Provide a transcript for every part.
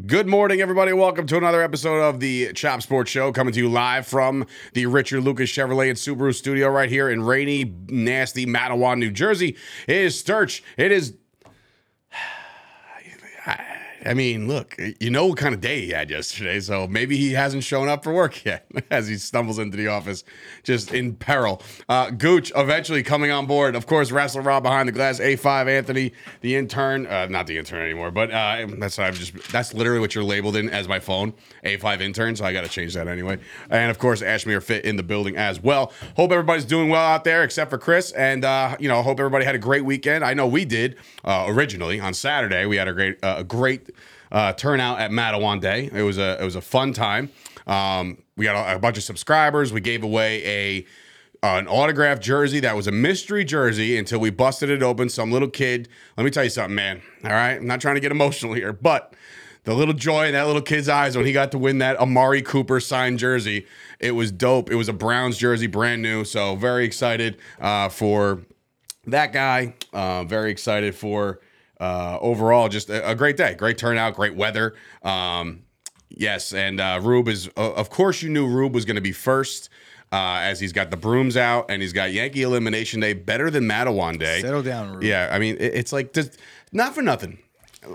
Good morning, everybody. Welcome to another episode of the Chop Sports Show, coming to you live from the Richard Lucas Chevrolet and Subaru studio right here in rainy, nasty Matawan, New Jersey. It is Sturch. It is. I mean, look, you know what kind of day he had yesterday, so maybe he hasn't shown up for work yet as he stumbles into the office, just in peril. Uh, Gooch eventually coming on board. Of course, Wrestler Rob behind the glass, A5 Anthony, the intern, uh, not the intern anymore, but uh, that's I've just, that's literally what you're labeled in as my phone, A5 intern, so I got to change that anyway. And of course, Ashmere Fit in the building as well. Hope everybody's doing well out there, except for Chris, and, uh, you know, hope everybody had a great weekend. I know we did uh, originally on Saturday. We had a great, uh, a great, uh, turnout at Matawan Day. It was a it was a fun time. Um, we got a, a, bunch of subscribers. We gave away a uh, an autographed jersey that was a mystery jersey until we busted it open. Some little kid. Let me tell you something, man. All right, I'm not trying to get emotional here, but the little joy in that little kid's eyes when he got to win that Amari Cooper signed jersey, it was dope. It was a Browns jersey, brand new. So very excited uh, for that guy. Uh, very excited for uh, overall, just a, a, great day, great turnout, great weather. Um, yes, and uh, Rube is, uh, of course, you knew Rube was going to be first. Uh, as he's got the brooms out and he's got Yankee Elimination Day better than Matawan Day. Settle down, Rube. Yeah, I mean, it, it's like, just, not for nothing.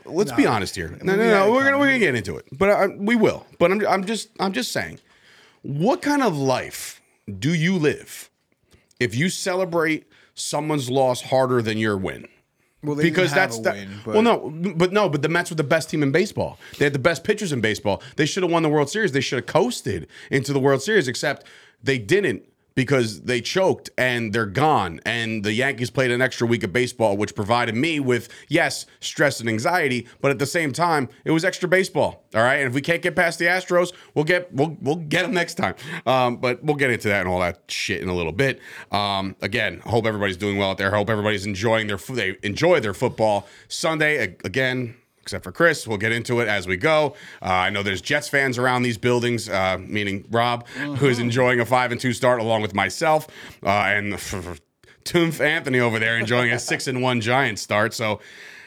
Let's no, be honest here. No, no, no. We're gonna we're gonna get into it, but I, we will. But I'm I'm just I'm just saying, what kind of life do you live if you celebrate someone's loss harder than your win? Well, because that's that. Win, well, no, but no, but the Mets were the best team in baseball. They had the best pitchers in baseball. They should have won the World Series. They should have coasted into the World Series, except they didn't because they choked and they're gone. And the Yankees played an extra week of baseball, which provided me with, yes, stress and anxiety, but at the same time, it was extra baseball. All right. And if we can't get past the Astros, we'll get we'll we'll get them next time. Um, but we'll get into that and all that shit in a little bit. Um, again, hope everybody's doing well out there. Hope everybody's enjoying their they enjoy their football. Sunday again, except for Chris. We'll get into it as we go. Uh, I know there's Jets fans around these buildings, uh, meaning Rob, uh-huh. who is enjoying a five and two start along with myself, uh, and Toomf Anthony over there enjoying a six and one Giant start. So.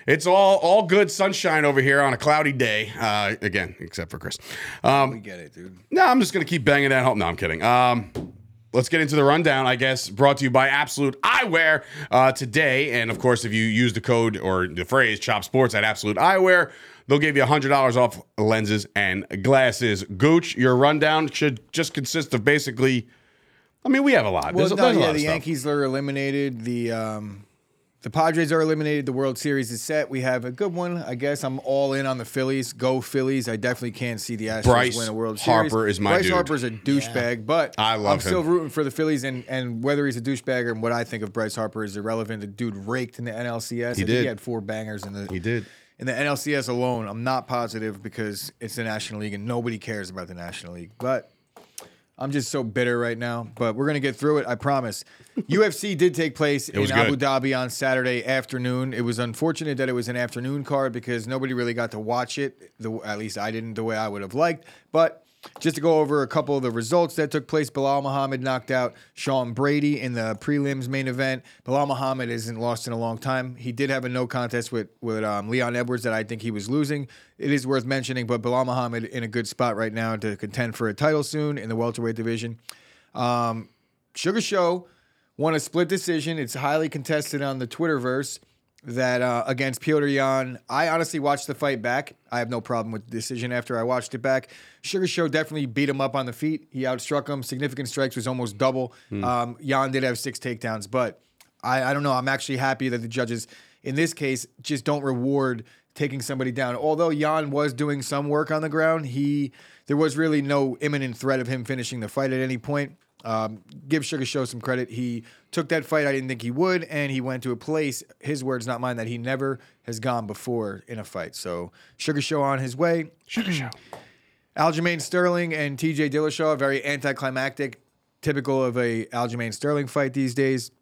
It's all all good sunshine over here on a cloudy day. Uh, again, except for Chris. Um, we get it, dude. No, I'm just gonna keep banging that home. No, I'm kidding. Um, let's get into the rundown, I guess, brought to you by Absolute Eyewear uh, today. And of course, if you use the code or the phrase Chop Sports at Absolute Eyewear, they'll give you $100 off lenses and glasses. Gooch, your rundown should just consist of basically, I mean, we have a lot. Well, there's, no, there's yeah, the Yankees are eliminated. The um, the Padres are eliminated. The World Series is set. We have a good one. I guess I'm all in on the Phillies. Go Phillies. I definitely can't see the Astros Bryce win a World Series. Harper is my Bryce dude. Harper's a douchebag, yeah. but I love I'm still rooting for the Phillies. And, and whether he's a douchebag and what I think of Bryce Harper is irrelevant. The dude raked in the NLCS. He did. He had four bangers in the. He did. In the NLCS alone, I'm not positive because it's the National League and nobody cares about the National League. But I'm just so bitter right now, but we're gonna get through it. I promise. UFC did take place in good. Abu Dhabi on Saturday afternoon. It was unfortunate that it was an afternoon card because nobody really got to watch it. The, at least I didn't the way I would have liked. But just to go over a couple of the results that took place, Belal Muhammad knocked out Sean Brady in the prelims main event. Belal Muhammad isn't lost in a long time. He did have a no contest with with um, Leon Edwards that I think he was losing. It is worth mentioning, but Belal Muhammad in a good spot right now to contend for a title soon in the welterweight division. Um, Sugar Sean won a split decision. It's highly contested on the Twitterverse that uh, against Petr Yan. I honestly watched the fight back. I have no problem with the decision after I watched it back. Sugar Sean definitely beat him up on the feet. He outstruck him. Significant strikes was almost double. Hmm. Um, Yan did have six takedowns, but I, I don't know. I'm actually happy that the judges in this case just don't reward taking somebody down. Although Yan was doing some work on the ground, he there was really no imminent threat of him finishing the fight at any point. Um, give Sugar Sean some credit. He took that fight. I didn't think he would, and he went to a place. His words, not mine, that he never has gone before in a fight. So Sugar Sean on his way. Sugar Sean. Aljamain Sterling and T.J. Dillashaw, very anticlimactic, typical of a Aljamain Sterling fight these days.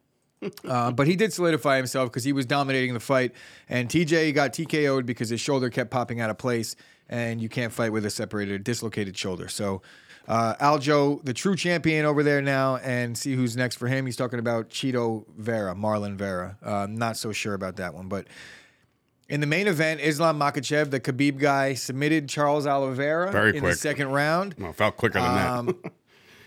Uh, but he did solidify himself because he was dominating the fight. And TJ got TKO'd because his shoulder kept popping out of place, and you can't fight with a separated, dislocated shoulder. So uh, Aljo, the true champion over there now, and see who's next for him. He's talking about Chito Vera, Marlon Vera. Uh, not so sure about that one, but. In the main event, Islam Makhachev, the Khabib guy, submitted Charles Oliveira Very in quick. the second round. Well, felt quicker than that. Um,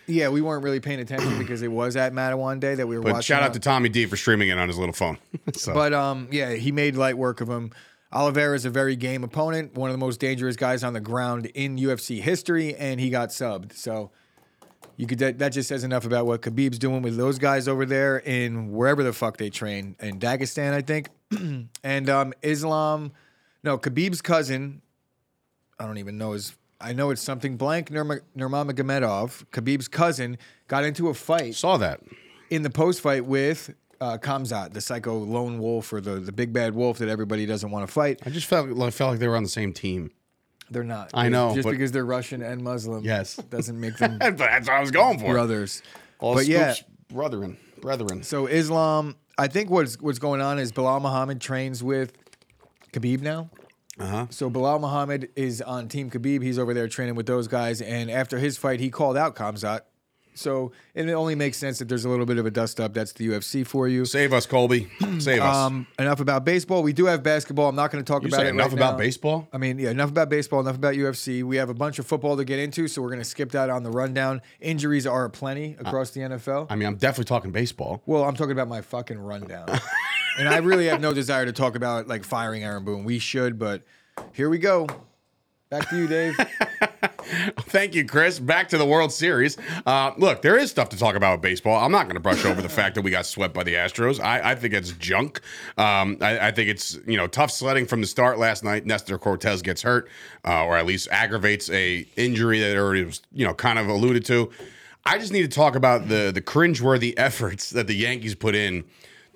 yeah, we weren't really paying attention because it was at Matawan Day that we were But watching. shout out to Tommy D for streaming it on his little phone. so, But um, yeah, he made light work of him. Oliveira is a very game opponent, one of the most dangerous guys on the ground in UFC history, and he got subbed. So you could that, that just says enough about what Khabib's doing with those guys over there in wherever the fuck they train in Dagestan, I think. and um, Islam, no, Khabib's cousin, I don't even know his. I know it's something blank. Nurma- Nurmagomedov, Khabib's cousin, got into a fight saw that. in the post fight with uh, Khamzat, the psycho lone wolf or the, the big bad wolf that everybody doesn't want to fight. I just felt like, felt like they were on the same team. They're not. I know, Just but- because they're Russian and Muslim Yes. doesn't make them But that's what I was going for. brothers. All but yeah, Scoop's brethren, brethren. so Islam, I think what's what's going on is Belal Muhammad trains with Khabib now. Uh-huh. So Belal Muhammad is on Team Khabib. He's over there training with those guys. And after his fight, he called out Khamzat. So and it only makes sense that there's a little bit of a dust up. That's the UFC for you. Save us, Colby. Save us. Um, enough about baseball. We do have basketball. I'm not going to talk you about say it. enough right about now. baseball? I mean, yeah, enough about baseball, enough about UFC. We have a bunch of football to get into, so we're going to skip that on the rundown. Injuries are plenty across the NFL. I mean, I'm definitely talking baseball. well, I'm talking about my fucking rundown. and I really have no desire to talk about like firing Aaron Boone. We should, but here we go. Back to you, Dave. Thank you, Chris. Back to the World Series. Uh, look, there is stuff to talk about with baseball. I'm not going to brush over the fact that we got swept by the Astros. I, I think it's junk. Um, I, I think it's you know tough sledding from the start last night. Nestor Cortes gets hurt, uh, or at least aggravates a injury that already was you know kind of alluded to. I just need to talk about the the cringeworthy efforts that the Yankees put in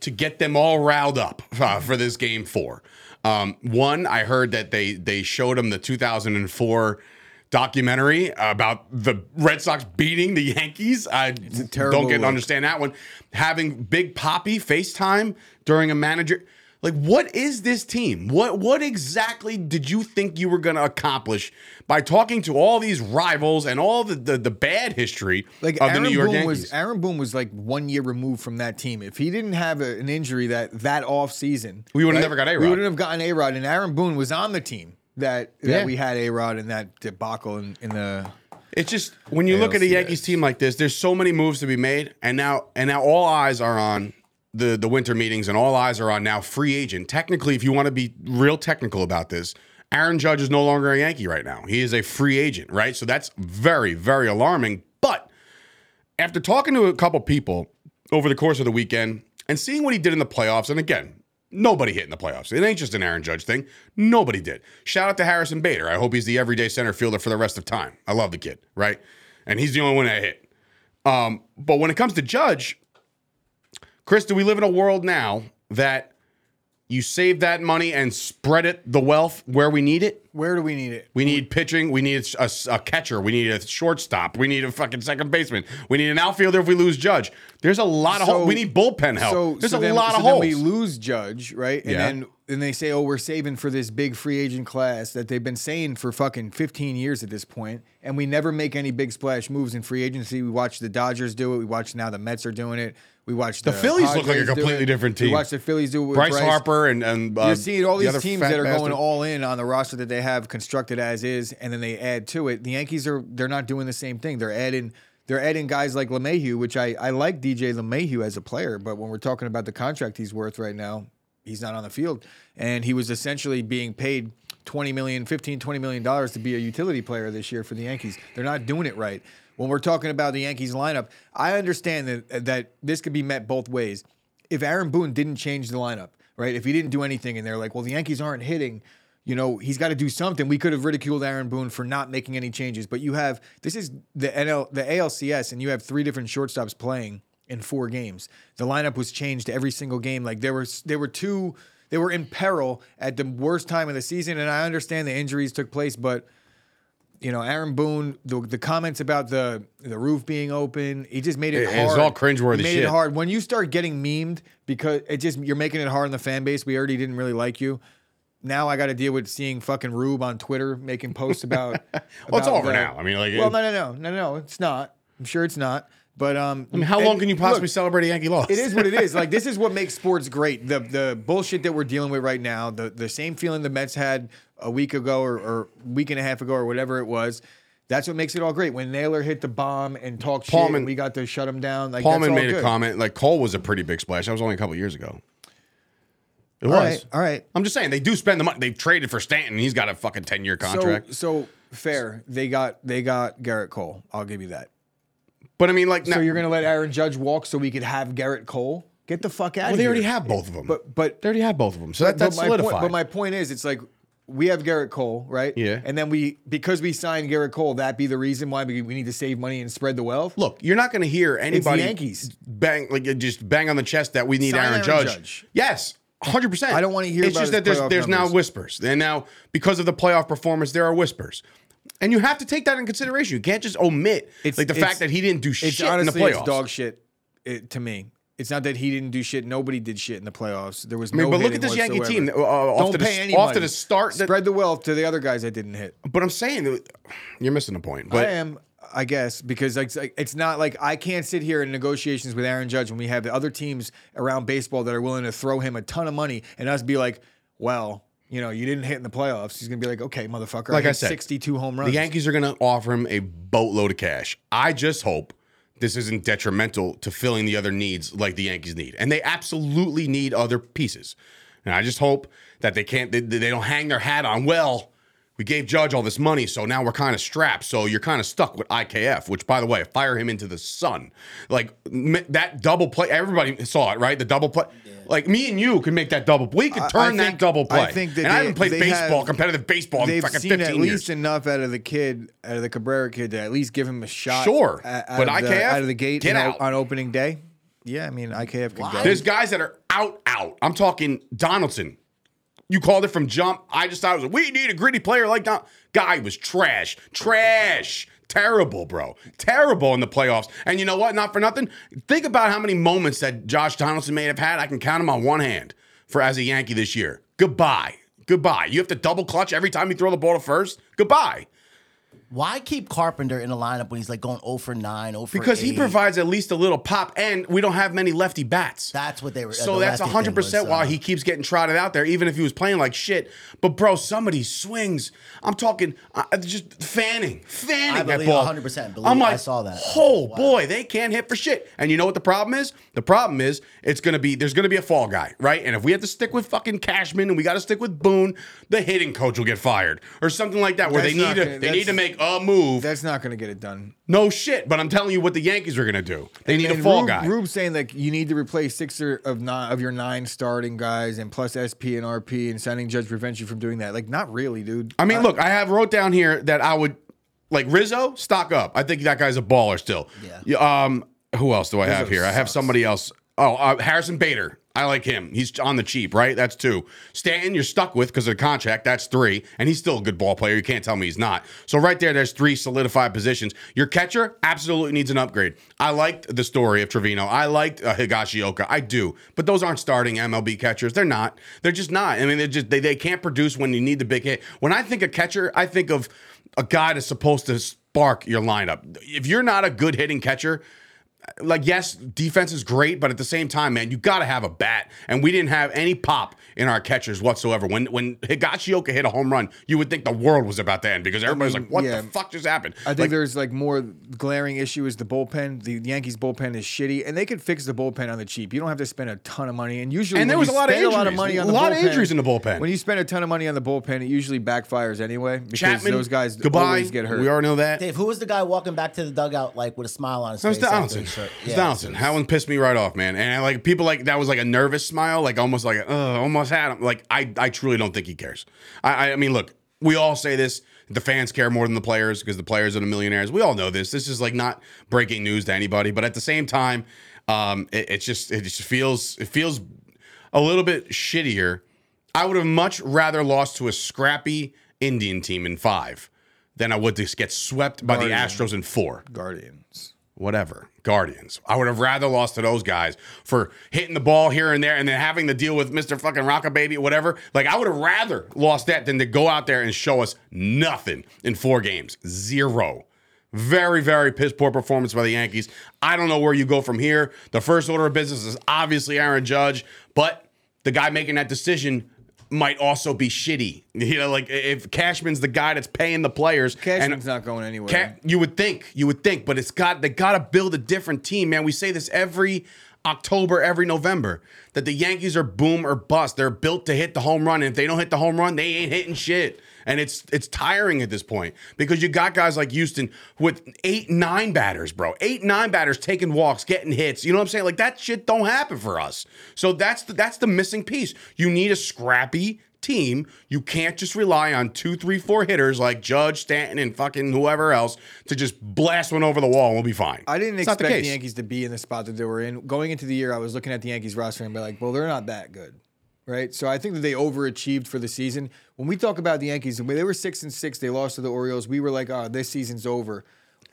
to get them all riled up uh, for this game four. Um, one, I heard that they they showed them the 2004 documentary about the Red Sox beating the Yankees. I don't get to understand that one. Having Big Poppy FaceTime during a manager. Like, what is this team? What what exactly did you think you were going to accomplish by talking to all these rivals and all the the, the bad history Like of Aaron the New York Boone Yankees? was Aaron Boone was like one year removed from that team. If he didn't have a, an injury that that off season, We would've never got We A-Rod. wouldn't have gotten A Rod, and Aaron Boone was on the team that Yeah. that we had A Rod in that debacle in, in the. It's just when you look at a Yankees team like this, there's so many moves to be made, and now and now all eyes are on the the winter meetings, and all eyes are on now free agent. Technically, if you want to be real technical about this, Aaron Judge is no longer a Yankee right now. He is a free agent, right? So that's very very alarming. But after talking to a couple people over the course of the weekend and seeing what he did in the playoffs, and again, nobody hit in the playoffs. It ain't just an Aaron Judge thing. Nobody did. Shout out to Harrison Bader. I hope he's the everyday center fielder for the rest of time. I love the kid, right? And he's the only one that hit. Um, but when it comes to Judge, Chris, do we live in a world now that you save that money and spread it, the wealth, where we need it? Where do we need it? We need pitching. We need a, a catcher. We need a shortstop. We need a fucking second baseman. We need an outfielder if we lose Judge. There's a lot of So- holes. We need bullpen help. So, There's so a then, lot so of then holes. we lose Judge, right? And Yeah. then and they say, oh, we're saving for this big free agent class that they've been saying for fucking 15 years at this point, and we never make any big splash moves in free agency. We watch the Dodgers do it. We watch now the Mets are doing it. We watch the, Phillies look like a completely different different We watch the Phillies do it with Bryce, Bryce, Harper and and uh, You're seeing all the these teams that are bastard. going all in on the roster that they have constructed as is, and then they add to it. The Yankees are they're not doing the same thing. They're adding they're adding guys like LeMahieu, which I, I like DJ LeMahieu as a player, but when we're talking about the contract he's worth right now, he's not on the field. And he was essentially being paid 20 million, 15, 20 million dollars to be a utility player this year for the Yankees. They're not doing it right. When we're talking about the Yankees lineup, I understand that that this could be met both ways. If Aaron Boone didn't change the lineup, right? If he didn't do anything and they're like, well, the Yankees aren't hitting, you know, he's got to do something. We could have ridiculed Aaron Boone for not making any changes, but you have this is the NL the ALCS and you have three different shortstops playing in four games. The lineup was changed every single game. Like there was there were two they were in peril at the worst time of the season and I understand the injuries took place, but you know, Aaron Boone, the, the comments about the the roof being open, he just made it, It- hard. it's all cringeworthy He made shit. it hard. When you start getting memed because it just you're making it hard on the fan base. We already didn't really like you. Now I got to deal with seeing fucking Rube on Twitter making posts about. Well, it's about over the- now. I mean, like, well, no, no, no, no, no, it's not. I'm sure it's not. But um, I mean, how long can you possibly look, celebrate a Yankee loss? it is what it is. Like this is what makes sports great. The the bullshit that we're dealing with right now, the the same feeling the Mets had a week ago or, or week and a half ago or whatever it was. That's what makes it all great. When Naylor hit the bomb and talked shit, and we got to shut him down. Like made good. a comment. Like Cole was a pretty big splash. That was only a couple years ago. It All was. right, all right. I'm just saying they do spend the money. They've traded for Stanton. He's got a fucking ten year contract. So so fair. They got they got Gerrit Cole. I'll give you that. But I mean, like, So now, you're gonna let Aaron Judge walk so we could have Gerrit Cole? Get the fuck out well, of they here. already have both of them. But but they already have both of them. So that, that's but my solidified. Point, but my point is, it's like we have Gerrit Cole, right? Yeah. And then we because we signed Gerrit Cole, that be the reason why we, we need to save money and spread the wealth. Look, you're not going to hear anybody Yankees. bang like just bang on the chest that we need Sign Aaron, Aaron Judge. Judge. Yes, 100. percent I don't wanna hear It's just that there's there's now whispers, and now because of the playoff performance, there are whispers, and you have to take that in consideration. You can't just omit it's, like the fact that he didn't do shit in the playoffs. it's dog shit it, to me. It's not that he didn't do shit. Nobody did shit in the playoffs. There was I mean, no. but look at this Yankee team. Uh, off Don't to the, pay any off to the start. That, Spread the wealth to the other guys that didn't hit. but I'm saying you're missing the point. But I am, I guess, because it's like it's not like I can't sit here in negotiations with Aaron Judge when we have the other teams around baseball that are willing to throw him a ton of money and us be like, well, you know, you didn't hit in the playoffs. He's gonna be like, okay, motherfucker, like I, hit said, 62 home runs. The Yankees are going to offer him a boatload of cash. I just hope this isn't detrimental to filling the other needs like the Yankees need, and they absolutely need other pieces. And I just hope that they can't. They, they don't hang their hat on. Well, we gave Judge all this money, so now we're kind of strapped. So you're kind of stuck with IKF, which, by the way, fire him into the sun. Like m- that double play. Everybody saw it, right? The double play. Like me and you can make that double. We could turn I that double play. I think that and I haven't played baseball, have- competitive baseball, in They've fucking seen 15 at years. least enough out of the kid, out of the Cabrera kid, to at least give him a shot. Sure. a- out But of the, IKF, out of the gate get out. on opening day. Yeah, I mean IKF can go. There's guys that are out, out. I'm talking Donaldson. You called it from jump. I just thought it was we need a gritty player like that. Guy was trash, trash, terrible, bro, terrible in the playoffs. And you know what? Not for nothing. Think about how many moments that Josh Donaldson may have had. I can count them on one hand for as a Yankee this year. Goodbye, goodbye. You have to double clutch every time you throw the ball to first. Goodbye. Why keep Carpenter in the lineup when he's like going 0 for 9, 0 for Because he provides at least a little pop, and we don't have many lefty bats. That's what they were. So the that's lefty hundred thing was, percent uh, why he keeps getting trotted out there, even if he was playing like shit. But bro, some of these swings, I'm talking uh, just fanning, fanning I that believe ball. 100% believe- I'm like, I saw that. Oh Wow. boy, they can't hit for shit. And you know what the problem is? The problem is it's gonna be there's gonna be a fall guy, right? And if we have to stick with fucking Cashman and we got to stick with Boone, the hitting coach will get fired or something like that, where That's they need not to gonna- they need to make a move. That's not going to get it done. No shit, but I'm telling you what the Yankees are gonna do. They need a And fall Rube, guy. Rube's saying like you need to replace six or- of nine of your nine starting guys, and plus SP and RP, and signing Judge prevents you from doing that. Like, not really, dude. I mean, look, I have wrote down here that I would like Rizzo stock up. I think that guy's a baller still. Yeah. Um. Who else do I have Rizzo here? I have somebody else. Oh, uh, Harrison Bader. I like him. He's on the cheap, right? That's two. Stanton, you're stuck with because of the contract. That's three, and he's still a good ball player. You can't tell me he's not. So right there, there's three solidified positions. Your catcher absolutely needs an upgrade. I liked the story of Trevino. I liked uh, Higashioka. I do, but those aren't starting MLB catchers. They're not. They're just not. I mean, they're just they, they can't produce when you need the big hit. When I think of catcher, I think of a guy that's supposed to spark your lineup. If you're not a good hitting catcher like yes, defense is great, but at the same time, man, you got to have a bat. And we didn't have any pop in our catchers whatsoever. When when Higashioka hit a home run, you would think the world was about to end because everybody's mean, like, "What yeah. the fuck just happened?" I think Like, there's like more glaring issue is the bullpen. The Yankees bullpen is shitty, and they could fix the bullpen on the cheap. You don't have to spend a ton of money. And usually, And there was a lot of spend a lot of money on A the lot of injuries in the bullpen. When you spend a ton of money on the bullpen, it usually backfires anyway because Chapman, those guys goodbye. always get hurt. We already know that. Dave, who was the guy walking back to the dugout like with a smile on his That was face? after Donaldson. His shirt? It Yeah, Donaldson. That one pissed me right off, man. And I, like people like that was like a nervous smile, like almost like, uh, almost had him. Like I, I truly don't think he cares. I, I, mean, look, we all say this. The fans care more than the players because the players are the millionaires. We all know this. This is like not breaking news to anybody, but at the same time, um, it, it's just it just feels it feels a little bit shittier. I would have much rather lost to a scrappy Indian team in five than I would to get swept by Guardians. the Astros in four. Guardians. Whatever. Guardians. I would have rather lost to those guys for hitting the ball here and there and then having to deal with Mr. fucking Rocket Baby, whatever. Like, I would have rather lost that than to go out there and show us nothing in four games. Zero. Very, very piss poor performance by the Yankees. I don't know where you go from here. The first order of business is obviously Aaron Judge, but the guy making that decision might also be shitty. You know, like if Cashman's the guy that's paying the players, Cashman's not going anywhere. Ca- you would think, you would think, but it's got they got to build a different team, man. We say this every October, every November that the Yankees are boom or bust. They're built to hit the home run, and if they don't hit the home run, they ain't hitting shit. And it's it's tiring at this point because you got guys like Houston with eight nine batters, bro. Eight nine batters taking walks, getting hits. You know what I'm saying? Like that shit don't happen for us. So that's the, that's the missing piece. You need a scrappy team. You can't just rely on two, three, four hitters like Judge, Stanton, and fucking whoever else to just blast one over the wall and we'll be fine. I didn't It's expect the, case. Yankees to be in the spot that they were in. Going into the year, I was looking at the Yankees roster and be like, well, they're not that good. Right. So I think that they overachieved for the season. When we talk about the Yankees, when they were six and six, they lost to the Orioles. We were like, oh, this season's over.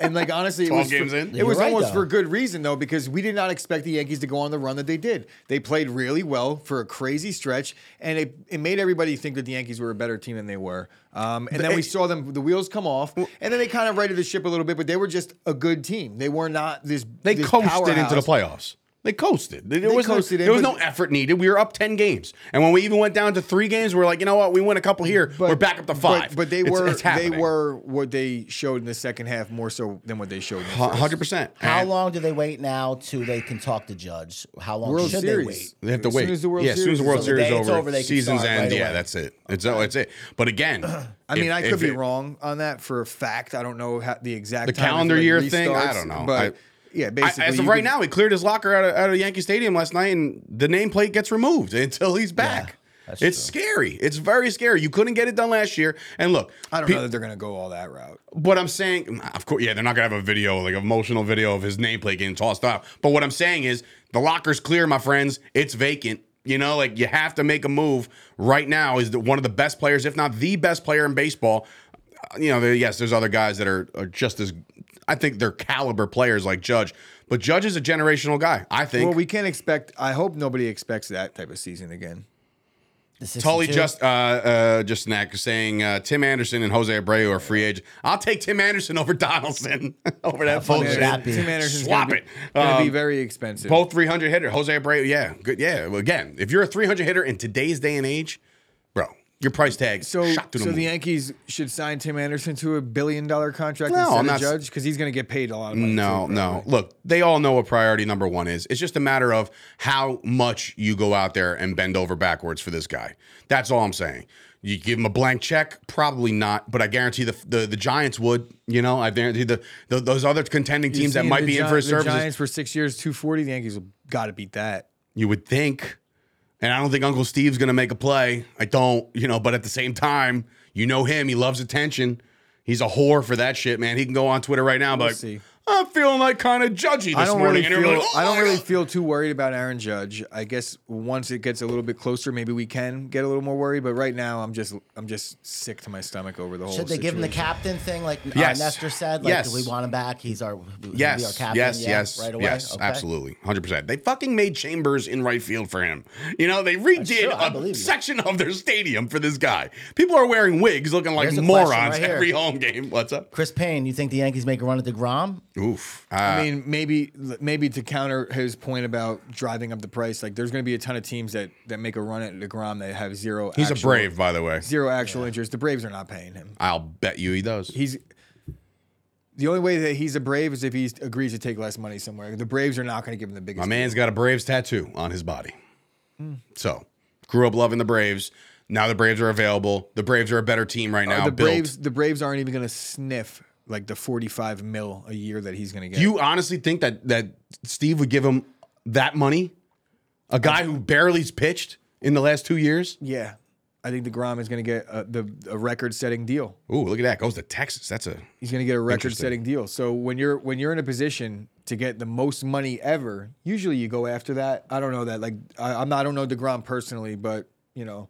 And like honestly, it 12 was for- in? it You're was right, almost though. for good reason though, because we did not expect the Yankees to go on the run that they did. They played really well for a crazy stretch, and it, it made everybody think that the Yankees were a better team than they were. Um, and then we saw them, the wheels come off, and then they kind of righted the ship a little bit, but they were just a good team. They were not this. They this coasted into the playoffs. They coasted. There They was coasted no, there was no effort needed. We were up ten games, and when we even went down to three games, we are like, you know what? We win a couple here. we're back up to five. But, but they It's- were it's they were what they showed in the second half more so than what they showed in the first. hundred percent. How long do they wait now till they can talk to Judge? How long World should Series. they wait? They have to As wait. soon as the World yeah, as soon as the Series World is over. Series The is over, over, they can season's start end. right yeah, away. that's it. It's oh, it's it. But again, I mean, if- I could be it- wrong on that for a fact. I don't know how, the exact The time calendar like, year thing, I don't know. But I- yeah, I, basically, as of right could- now, he cleared his locker out of, out of Yankee Stadium last night, and the nameplate gets removed until he's back. that's it's true. scary. It's very scary. You couldn't get it done last year. And look, I don't pe- know that they're gonna go all that route. But I'm saying, of course, yeah, they're not gonna have a video, like emotional video of his nameplate getting tossed out. But what I'm saying is, the locker's clear, my friends. It's vacant. You know, like you have to make a move right now. Is one of the best players, if not the best player in baseball. Uh, You know, yes, there's other guys that are, are just as, I think they're caliber players like Judge. But Judge is a generational guy. I think. Well, we can't expect. I hope nobody expects that type of season again. Tully just uh, uh, just snack saying uh, Tim Anderson and Jose Abreu are free agent. I'll take Tim Anderson over Donaldson over that fun bullshit. would that? Tim Anderson's Swap gonna it. be, gonna be Um, very expensive. Both 300 hitter. Jose Abreu, yeah, good. Yeah, well, again, if you're a 300 hitter in today's day and age, bro, your price tag So, shot the so moon. the Yankees should sign Tim Anderson to a billion dollar contract No, instead I'm of not- Judge because he's going to get paid a lot of money. No, too, no. Look, they all know what priority number one is. It's just a matter of how much you go out there and bend over backwards for this guy. That's all I'm saying. You give him a blank check, probably not, but I guarantee the the, the Giants would. You know, I guarantee the, the those other contending teams that might the be in for his the services. Giants for six years, two forty. The Yankees got to beat that. You would think. And I don't think Uncle Steve's going to make a play. I don't, you know, but at the same time, you know him. He loves attention. He's a whore for that shit, man. He can go on Twitter right now, be like, see. I'm feeling like kind of judgy this I don't morning. really feel. like, "Oh I don't really God." feel too worried about Aaron Judge. I guess once it gets a little bit closer, maybe we can get a little more worried. But right now, I'm just I'm just sick to my stomach over the whole. Should they give him the captain thing like Yes. uh, Nestor said? Like, Yes. do we want him back? He's our, he'll be Yes, our captain. yes, yeah, yes, right away. yes, Okay. absolutely, hundred percent. They fucking made Chambers in right field for him. You know, they redid true, I a believe you. section of their stadium for this guy. People are wearing wigs, looking like Here's a question morons right every home game. What's up? Chris Payne, you think the Yankees make a run at Degrom? Oof. Uh, I mean, maybe maybe to counter his point about driving up the price, like there's going to be a ton of teams that that make a run at Degrom that have zero. he's a brave, by the way. Zero actual injuries. The Braves are not paying him. I'll bet you he does. He's the only way that he's a Brave is if he agrees to take less money somewhere. The Braves are not going to give him the biggest. My man's got a Braves tattoo on his body. So, grew up loving the Braves. Now the Braves are available. The Braves are a better team right now. Uh, the built. Braves, the Braves aren't even going to sniff like the 45 mil a year that he's going to get. Do you honestly think that that Steve would give him that money? A guy who barely's pitched in the last two years? yeah, I think Degrom is going to get a, the a record-setting deal. Ooh, look at that. Goes to Texas. That's a He's going to get a record-setting deal. So when you're when you're in a position to get the most money ever, usually you go after that. I don't know that. Like I, I'm not. I don't know Degrom personally, but you know,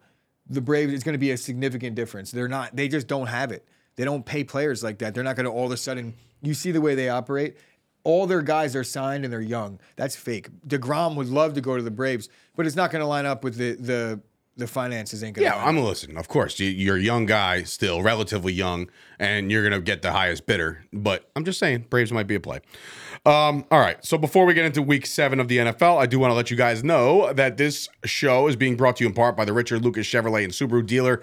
the Braves. It's going to be a significant difference. They're not. They just don't have it. They don't pay players like that. They're not going to all of a sudden. You see the way they operate. All their guys are signed and they're young. That's fake. Degrom would love to go to the Braves, but it's not going to line up with the the the finances. Ain't going. Yeah, I'm listening. Of course, you- you're a young guy, still relatively young, and you're gonna get the highest bidder. But I'm just saying, Braves might be a play. Um, all right. So before we get into Week Seven of the NFL, I do want to let you guys know that this show is being brought to you in part by the Richard Lucas Chevrolet and Subaru dealer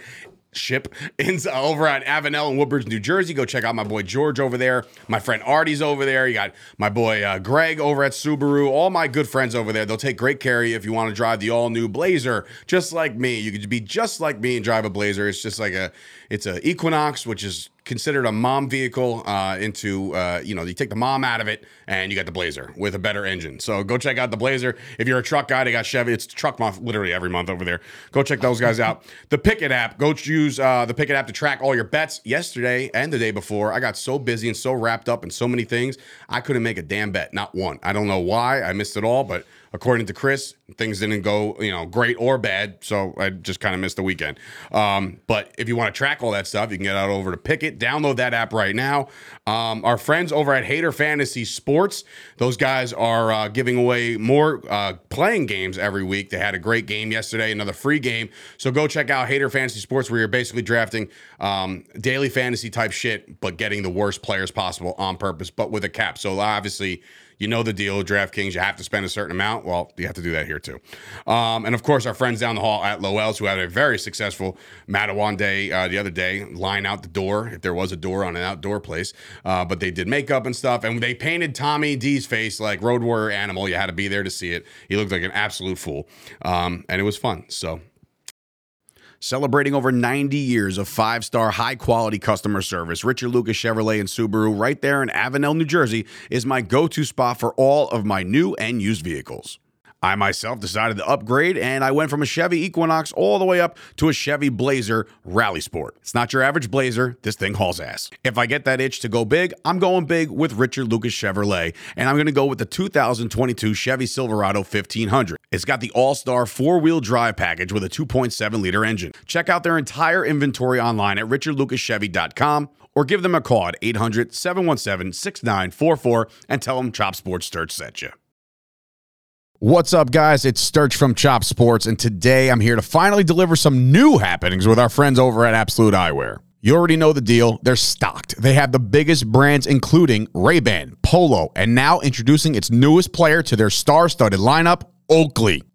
ship in, over at Avenel in Woodbridge, New Jersey. Go check out my boy George over there. My friend Artie's over there. You got my boy uh, Greg over at Subaru. All my good friends over there. They'll take great care of you if you want to drive the all new Blazer, just like me. You could be just like me and drive a Blazer. It's just like a, it's a Equinox, which is considered a mom vehicle uh, into uh, you know you take the mom out of it and you got the blazer with a better engine. So go check out the blazer. If you're a truck guy they got chevy. It's truck month literally every month over there. Go check those guys out. The Pikkit app go use uh, the Pikkit app to track all your bets. Yesterday and the day before i got so busy and so wrapped up in so many things i couldn't make a damn bet. Not one. I don't know why i missed it all but according to Chris, things didn't go, you know, great or bad. So I just kind of missed the weekend. Um, but if you want to track all that stuff, you can get out over to Pikkit. Download that app right now. Um, our friends over at Hater Fantasy Sports, those guys are uh, giving away more uh, playing games every week. They had a great game yesterday, another free game. So go check out Hater Fantasy Sports, where you're basically drafting um, daily fantasy type shit, but getting the worst players possible on purpose, but with a cap. So obviously, you know the deal DraftKings. You have to spend a certain amount. Well, you have to do that here too. Um, and of course, our friends down the hall at Lowell's, who had a very successful Matawan day uh, the other day, line out the door, if there was a door on an outdoor place. Uh, but they did makeup and stuff. And they painted Tommy D's face like Road Warrior Animal. You had to be there to see it. He looked like an absolute fool. Um, and it was fun. So Celebrating over 90 years of five star, high quality customer service, Richard Lucas Chevrolet and Subaru, right there in Avenel, New Jersey, is my go to spot for all of my new and used vehicles. I myself decided to upgrade and I went from a Chevy Equinox all the way up to a Chevy Blazer Rally Sport. It's not your average Blazer, this thing hauls ass. If I get that itch to go big, I'm going big with Richard Lucas Chevrolet and I'm going to go with the 2022 Chevy Silverado 1500. It's got the all star four wheel drive package with a 2.7 liter engine. Check out their entire inventory online at richardlucaschevy.com or give them a call at 800 717 6944 and tell them Chop Sports Sturch sent you. What's up, guys? It's Sturch from Chop Sports, and today I'm here to finally deliver some new happenings with our friends over at Absolute Eyewear. You already know the deal. They're stocked. They have the biggest brands, including Ray-Ban, Polo, and now introducing its newest player to their star-studded lineup, Oakley.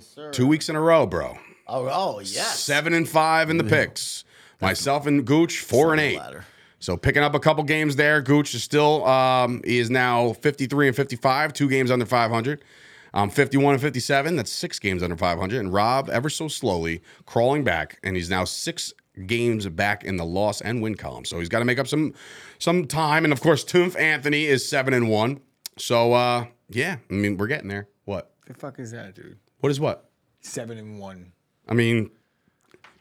Yes, sir. two weeks in a row, bro. Oh, oh yes. Seven and five in the picks. Myself and Gooch, four and eight. Ladder. So picking up a couple games there. Gooch is still um, he is now 53 and 55, two games under 500. Um, 51 and 57, that's six games under 500. And Rob, ever so slowly, crawling back, and he's now six games back in the loss and win column. So he's got to make up some some time. And of course, Tumph Anthony is seven and one. So uh, yeah, I mean we're getting there. What? The fuck is that, dude? What is what? Seven and one. I mean,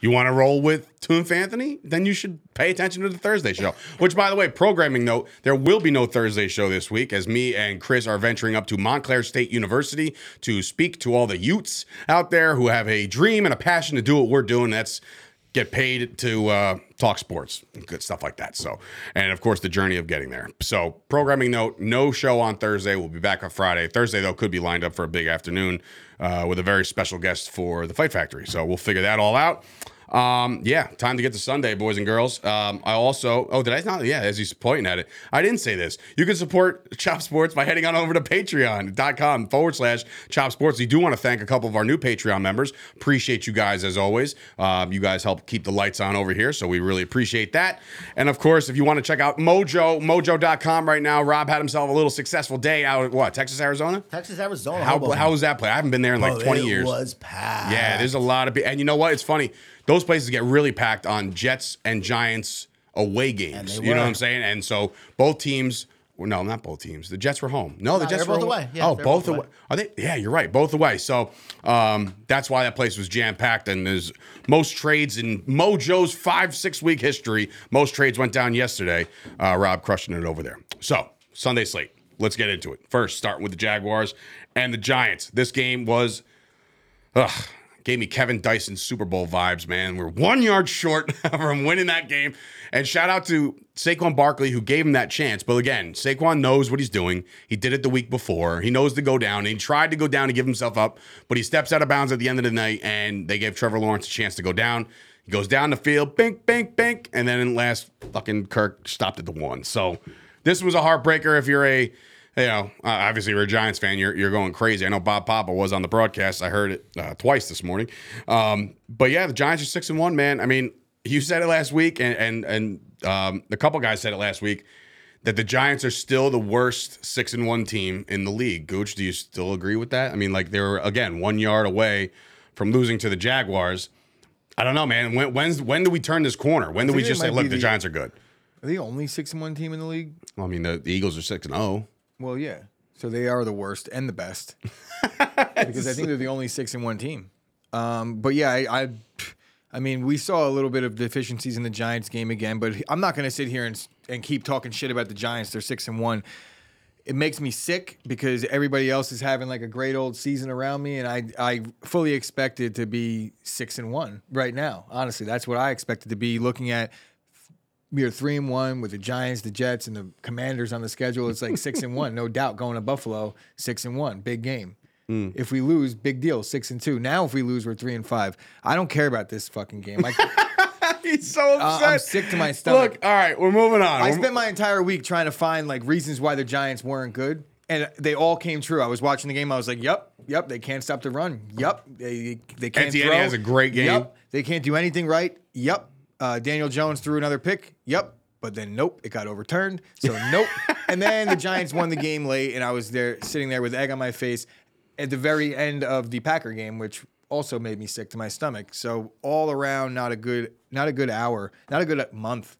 you want to roll with Tumph Anthony? Then you should pay attention to the Thursday show. Which, by the way, programming note, there will be no Thursday show this week as me and Chris are venturing up to Montclair State University to speak to all the Utes out there who have a dream and a passion to do what we're doing. That's get paid to uh, talk sports and good stuff like that. So, and of course, the journey of getting there. So, programming note: no show on Thursday. We'll be back on Friday. Thursday though could be lined up for a big afternoon uh, with a very special guest for the Fight Factory. So we'll figure that all out. Um, yeah, time to get to Sunday, boys and girls. Um, I also, oh, did I not? Yeah, as he's pointing at it, I didn't say this. You can support Chop Sports by heading on over to patreon.com forward slash Chop Sports. We do want to thank a couple of our new Patreon members. Appreciate you guys as always. Um, you guys help keep the lights on over here, so we really appreciate that. And of course, if you want to check out Mojo, mojo.com right now, Rob had himself a little successful day out at what, Texas, Arizona? Texas, Arizona. How, how was that play? I haven't been there in like Bro, 20 it years. was packed. Yeah, there's a lot of people. And you know what? It's funny. Those places get really packed on Jets and Giants away games. You know what I'm saying? And so both teams. Well, no, not both teams. The Jets were home. No, the No, Jets were both away. away. Yeah, oh, both both away. away. Are they? Yeah, you're right. Both away. So um, that's why that place was jam packed. And there's most trades in Mojo's five six week history. Most trades went down yesterday. Uh, Rob crushing it over there. So Sunday slate. Let's get into it. First, starting with the Jaguars and the Giants. This game was Ugh, gave me Kevin Dyson Super Bowl vibes, man. We're one yard short from winning that game. And shout out to Saquon Barkley who gave him that chance. But again, Saquon knows what he's doing. He did it the week before. He knows to go down. He tried to go down to give himself up, but he steps out of bounds at the end of the night, and they gave Trevor Lawrence a chance to go down. He goes down the field, bink, bink, bink, and then last fucking Kirk stopped at the one. So this was a heartbreaker if you're a you know, uh, obviously you're a Giants fan. You're you're going crazy. I know Bob Papa was on the broadcast. I heard it uh, twice this morning. Um, but yeah, the Giants are six and one, man. I mean, you said it last week, and and and um, a couple guys said it last week that the Giants are still the worst six and one team in the league. Gooch, do you still agree with that? I mean, like they were again one yard away from losing to the Jaguars. I don't know, man. When when's when do we turn this corner? When do we just say, look, the the- Giants are good? Are they the only six and one team in the league? Well, I mean, the, the Eagles are six and oh. Well, yeah. So they are the worst and the best because I think they're the only six and one team. Um, but yeah, I, I, I mean, we saw a little bit of deficiencies in the Giants game again. But I'm not going to sit here and and keep talking shit about the Giants. They're six and one. It makes me sick because everybody else is having like a great old season around me, and I I fully expected to be six and one right now. Honestly, that's what I expected to be. Looking at we are three and one with the Giants, the Jets, and the Commanders on the schedule. It's like six and one, no doubt. Going to Buffalo, six and one, big game. If we lose, big deal, six and two. Now, if we lose, we're three and five. I don't care about this fucking game. Like, He's so Uh, upset. I'm sick to my stomach. Look, all right, we're moving on. I We're- spent my entire week trying to find like reasons why the Giants weren't good, and they all came true. I was watching the game. I was like, "Yep, yep, they can't stop the run. Yep, they they can't Etienne throw. has a great game. Yep, they can't do anything right. Yep, uh, Daniel Jones threw another pick. Yep." But then, nope, it got overturned. So, nope. and then the Giants won the game late, and I was there sitting there with egg on my face at the very end of the Packer game, which also made me sick to my stomach. So, all around, not a good, not a good hour, not a good month.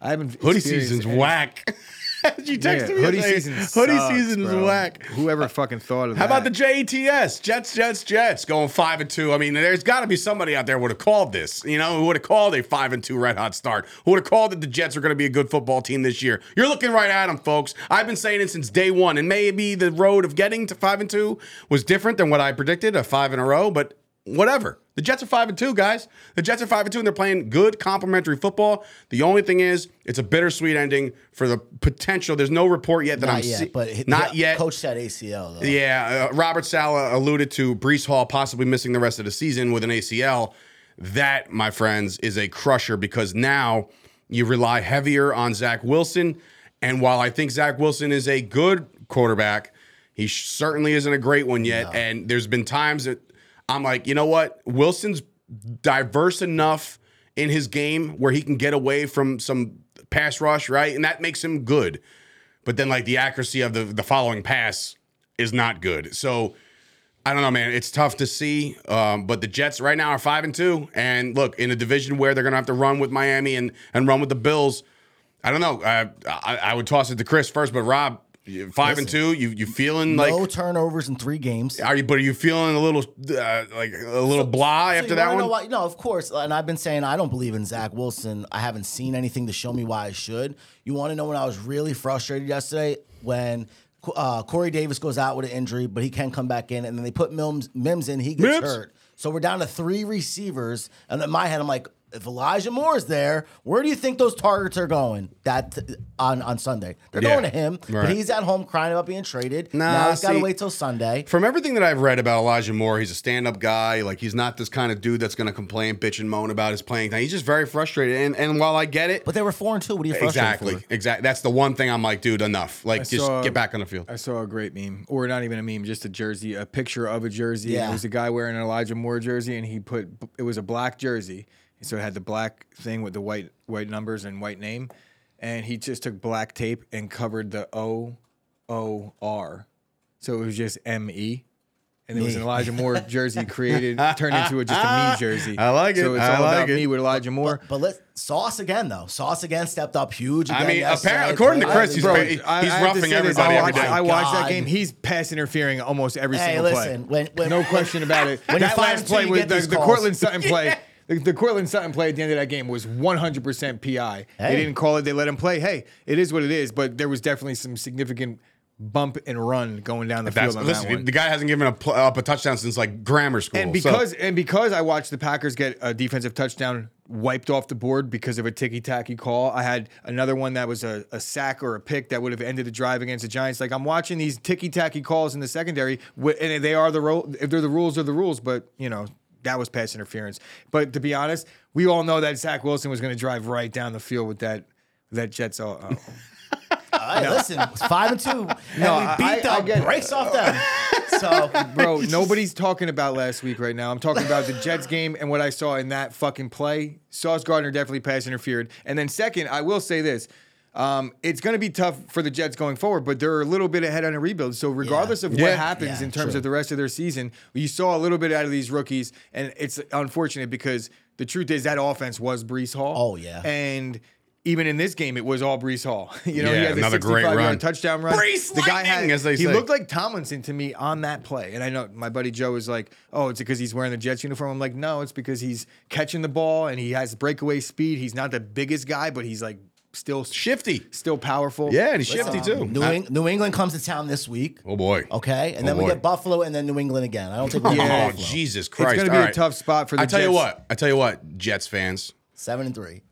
I haven't hoodie season's any- whack. you yeah, texted me hoodie season. Hoodie sucks, season is whack. Whoever fucking thought of How that? How about the JETS? Jets, Jets, Jets going five and two. I mean, there's got to be somebody out there would have called this. You know, who would have called a five and two red hot start. Who would have called that the Jets are going to be a good football team this year? You're looking right at them, folks. I've been saying it since day one, and maybe the road of getting to five and two was different than what I predicted, a five in a row. But whatever. The Jets are five and two, guys. The Jets are five and two, and they're playing good, complementary football. The only thing is, it's a bittersweet ending for the potential. There's no report yet that Not I'm yet, see- but not yet. Coach said ACL though. Yeah, uh, Robert Saleh alluded to Breece Hall possibly missing the rest of the season with an ACL. That, my friends, is a crusher because now you rely heavier on Zach Wilson. And while I think Zach Wilson is a good quarterback, he certainly isn't a great one yet. And there's been times that I'm like, you know what? Wilson's diverse enough in his game where he can get away from some pass rush, right? And that makes him good but then like the accuracy of the the following pass is not good. So I don't know, man. It's tough to see. Um, but the Jets right now are five and two, and look in a division where they're gonna have to run with Miami and and run with the Bills. I don't know. Uh, I, I would toss it to Chris first, but Rob, five and two. You you feeling like? no turnovers in three games. Are you? But are you feeling a little uh, like a little blah So after that one? Why? No, of course. And I've been saying I don't believe in Zach Wilson. I haven't seen anything to show me why I should. You want to know when I was really frustrated yesterday when uh, Corey Davis goes out with an injury, but he can come back in, and then they put Mims, Mims in, he gets Mims? hurt. So we're down to three receivers, and in my head, I'm like. If Elijah Moore is there, where do you think those targets are going? That on on Sunday, they're Yeah, going to him, right. but he's at home crying about being traded. Nah, now he's got to wait till Sunday. From everything that I've read about Elijah Moore, he's a stand-up guy. Like he's not this kind of dude that's going to complain, bitch, and moan about his playing time. He's just very frustrated. And and while I get it, But they were four and two. What are you frustrated exactly, for? exactly. That's the one thing I'm like, dude, enough. Like, just saw- get back on the field. I saw a great meme, or not even a meme, just a jersey, a picture of a jersey. And Yeah. it was a guy wearing an Elijah Moore jersey, and he put it was a black jersey, so it had the black thing with the white white numbers and white name, and he just took black tape and covered the O O R, so it was just M E, and there was an Elijah Moore jersey created, turned into a, just a me ah, jersey. I like it. So it's I all like about it. me with Elijah Moore. But let Sauce Gardner though. Sauce Gardner stepped up huge. I mean, apparently- according to Chris, he's really very- good. I- he's I roughing everybody I every watched, day. I watched God. that game. He's pass interfering almost every Hey, single listen, play. when- when- no question about it. When that last play you was the, these the calls. Courtland Sutton play. The, the Courtland Sutton play at the end of that game was 100% PI. They didn't call it. They let him play. Hey, it is what it is. But there was definitely some significant bump and run going down the field on that listen, one. the guy hasn't given a pl- up a touchdown since like grammar school. And so- because and because I watched the Packers get a defensive touchdown wiped off the board because of a ticky tacky call, I had another one that was a, a sack or a pick that would have ended the drive against the Giants. Like I'm watching these ticky tacky calls in the secondary, and they are the ro- if they're the rules, are the rules. But you know that was pass interference. But to be honest, we all know that Zach Wilson was going to drive right down the field with that that Jets. Uh, uh, All right, listen, it's five and two, and No, we beat I the it. brakes off them. So, Bro, nobody's talking about last week right now. I'm talking about the Jets game and what I saw in that fucking play. Sauce Gardner definitely pass interfered. And then second, I will say this. Um, it's going to be tough for the Jets going forward, but they're a little bit ahead on a rebuild. So regardless of what Yeah. happens Yeah, in terms true. of the rest of their season, you saw a little bit out of these rookies, and it's unfortunate because the truth is that offense was Breece Hall. Oh, yeah. and even in this game, it was all Breece Hall. You know, he had the another great 65 run. touchdown run. Breece the guy had, as they say. he say. looked like Tomlinson to me on that play. And I know my buddy Joe is like, oh, it's because he's wearing the Jets uniform. I'm like, no, it's because he's catching the ball and he has breakaway speed. He's not the biggest guy, but he's like still shifty. still powerful. Yeah, and he's shifty too. New, Eng- New England comes to town this week. oh boy. Okay, and Oh, then we boy. get Buffalo, and then New England again. I don't think we Yeah. yeah. Oh Buffalo. Jesus Christ! It's gonna be All a right. tough spot for the I tell you Jets. what. I tell you what. Jets fans. Seven and three.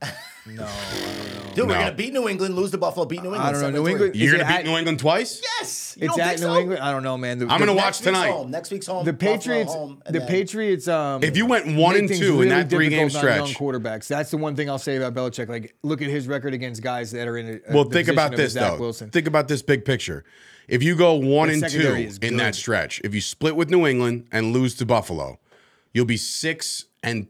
No, Dude, we're No. gonna beat New England, lose to Buffalo, beat New England. I don't know. seven New and England- You're Is gonna beat at- New England twice. Yes, you it's don't at think New so? England. I don't know, man. The, I'm gonna Next watch week's tonight. Home. Next week's home. The Buffalo Patriots, home, and the then- Patriots. Um, If you went one make and things two in really that three-game difficult on young stretch, quarterbacks. That's the one thing I'll say about Belichick. Like, look at his record against guys that are in. A, Well, the think position about of this Zach though. Wilson. Think about this big picture. If you go one The and two secondary is in that stretch, if you split with New England and lose to Buffalo, you'll be six and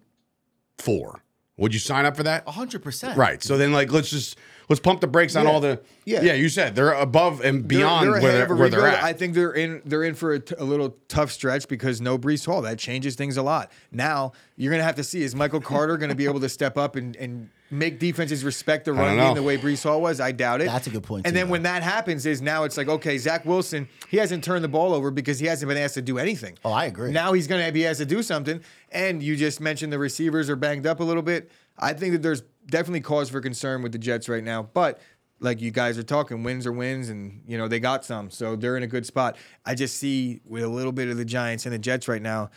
four. Would you sign up for that? hundred percent. Right. So then, like, let's just let's pump the brakes on Yeah. all the. Yeah. Yeah. You said they're above and beyond where they're, where they're rebuild. at. I think they're in they're in for a, t- a little tough stretch because no Breece Hall. That changes things a lot. Now you're gonna have to see is Michael Carter gonna be able to step up and, and make defenses respect the run don't game the way Breece Hall was. I doubt it. That's a good point. point, And too, then when that happens, is now it's like okay, Zach Wilson he hasn't turned the ball over because he hasn't been asked to do anything. Oh, I agree. Now he's gonna be asked to do something. And you just mentioned the receivers are banged up a little bit. I think that there's definitely cause for concern with the Jets right now, but like you guys are talking, wins are wins, and you know they got some, so they're in a good spot. I just see with a little bit of the Giants and the Jets right now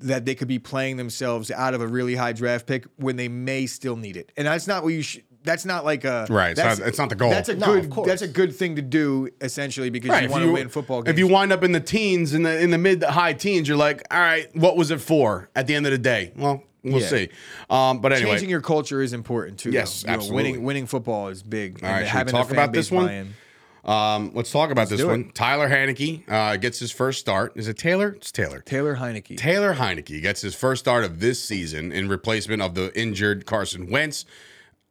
that they could be playing themselves out of a really high draft pick when they may still need it, and that's not what you. Sh- that's not like a Right, it's That's, not- it's not the goal. That's a No, good. of. That's a good thing to do essentially because Right, you if want to win football games. If you wind up in the teens, in the in the mid to high teens, you're like, all right, what was it for? At the end of the day, well, we'll Yeah. see. Um, but anyway, changing your culture is important too. Yes, though. You know, absolutely. winning winning football is big. All right, and should we talk about this one? buy-in. Um, let's talk about this do it. one. Tyler Heinicke uh, gets his first start. Is it Taylor? It's Taylor. Taylor Heinicke. Taylor Heinicke gets his first start of this season in replacement of the injured Carson Wentz.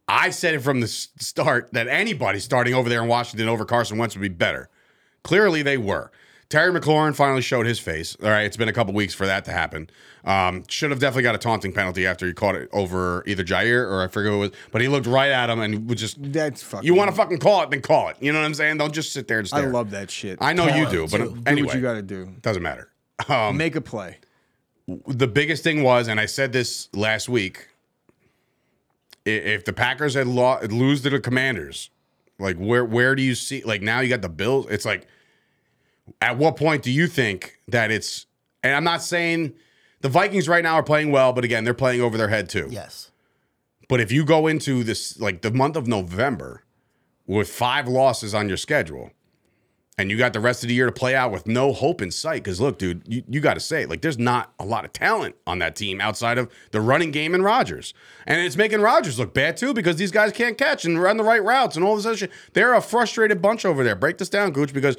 I said it from the start that anybody starting over there in Washington over Carson Wentz would be better. Clearly, they were. Terry McLaurin finally showed his face. All right, it's been a couple weeks for that to happen. Um, should have definitely got a taunting penalty after he caught it over either Jaire or I forget who it was, but he looked right at him and was just. That's fucking. You want to fucking call it, then call it. You know what I'm saying? Don't just sit there and stare. I love that shit. I know Call you do, but too. do anyway, what you got to do. doesn't matter. Um, Make a play. the biggest thing was, and I said this last week, if the Packers had lost, lose to the Commanders, like where where do you see? Like now you got the Bills. It's like, at what point do you think that it's? And I'm not saying the Vikings right now are playing well, but again, they're playing over their head too. Yes. But if you go into this like the month of November with five losses on your schedule, and you got the rest of the year to play out with no hope in sight, because look, dude, you, you got to say, like, there's not a lot of talent on that team outside of the running game and Rodgers. And it's making Rodgers look bad too, because these guys can't catch and run the right routes and all this other shit. They're a frustrated bunch over there. Break this down, Gooch, because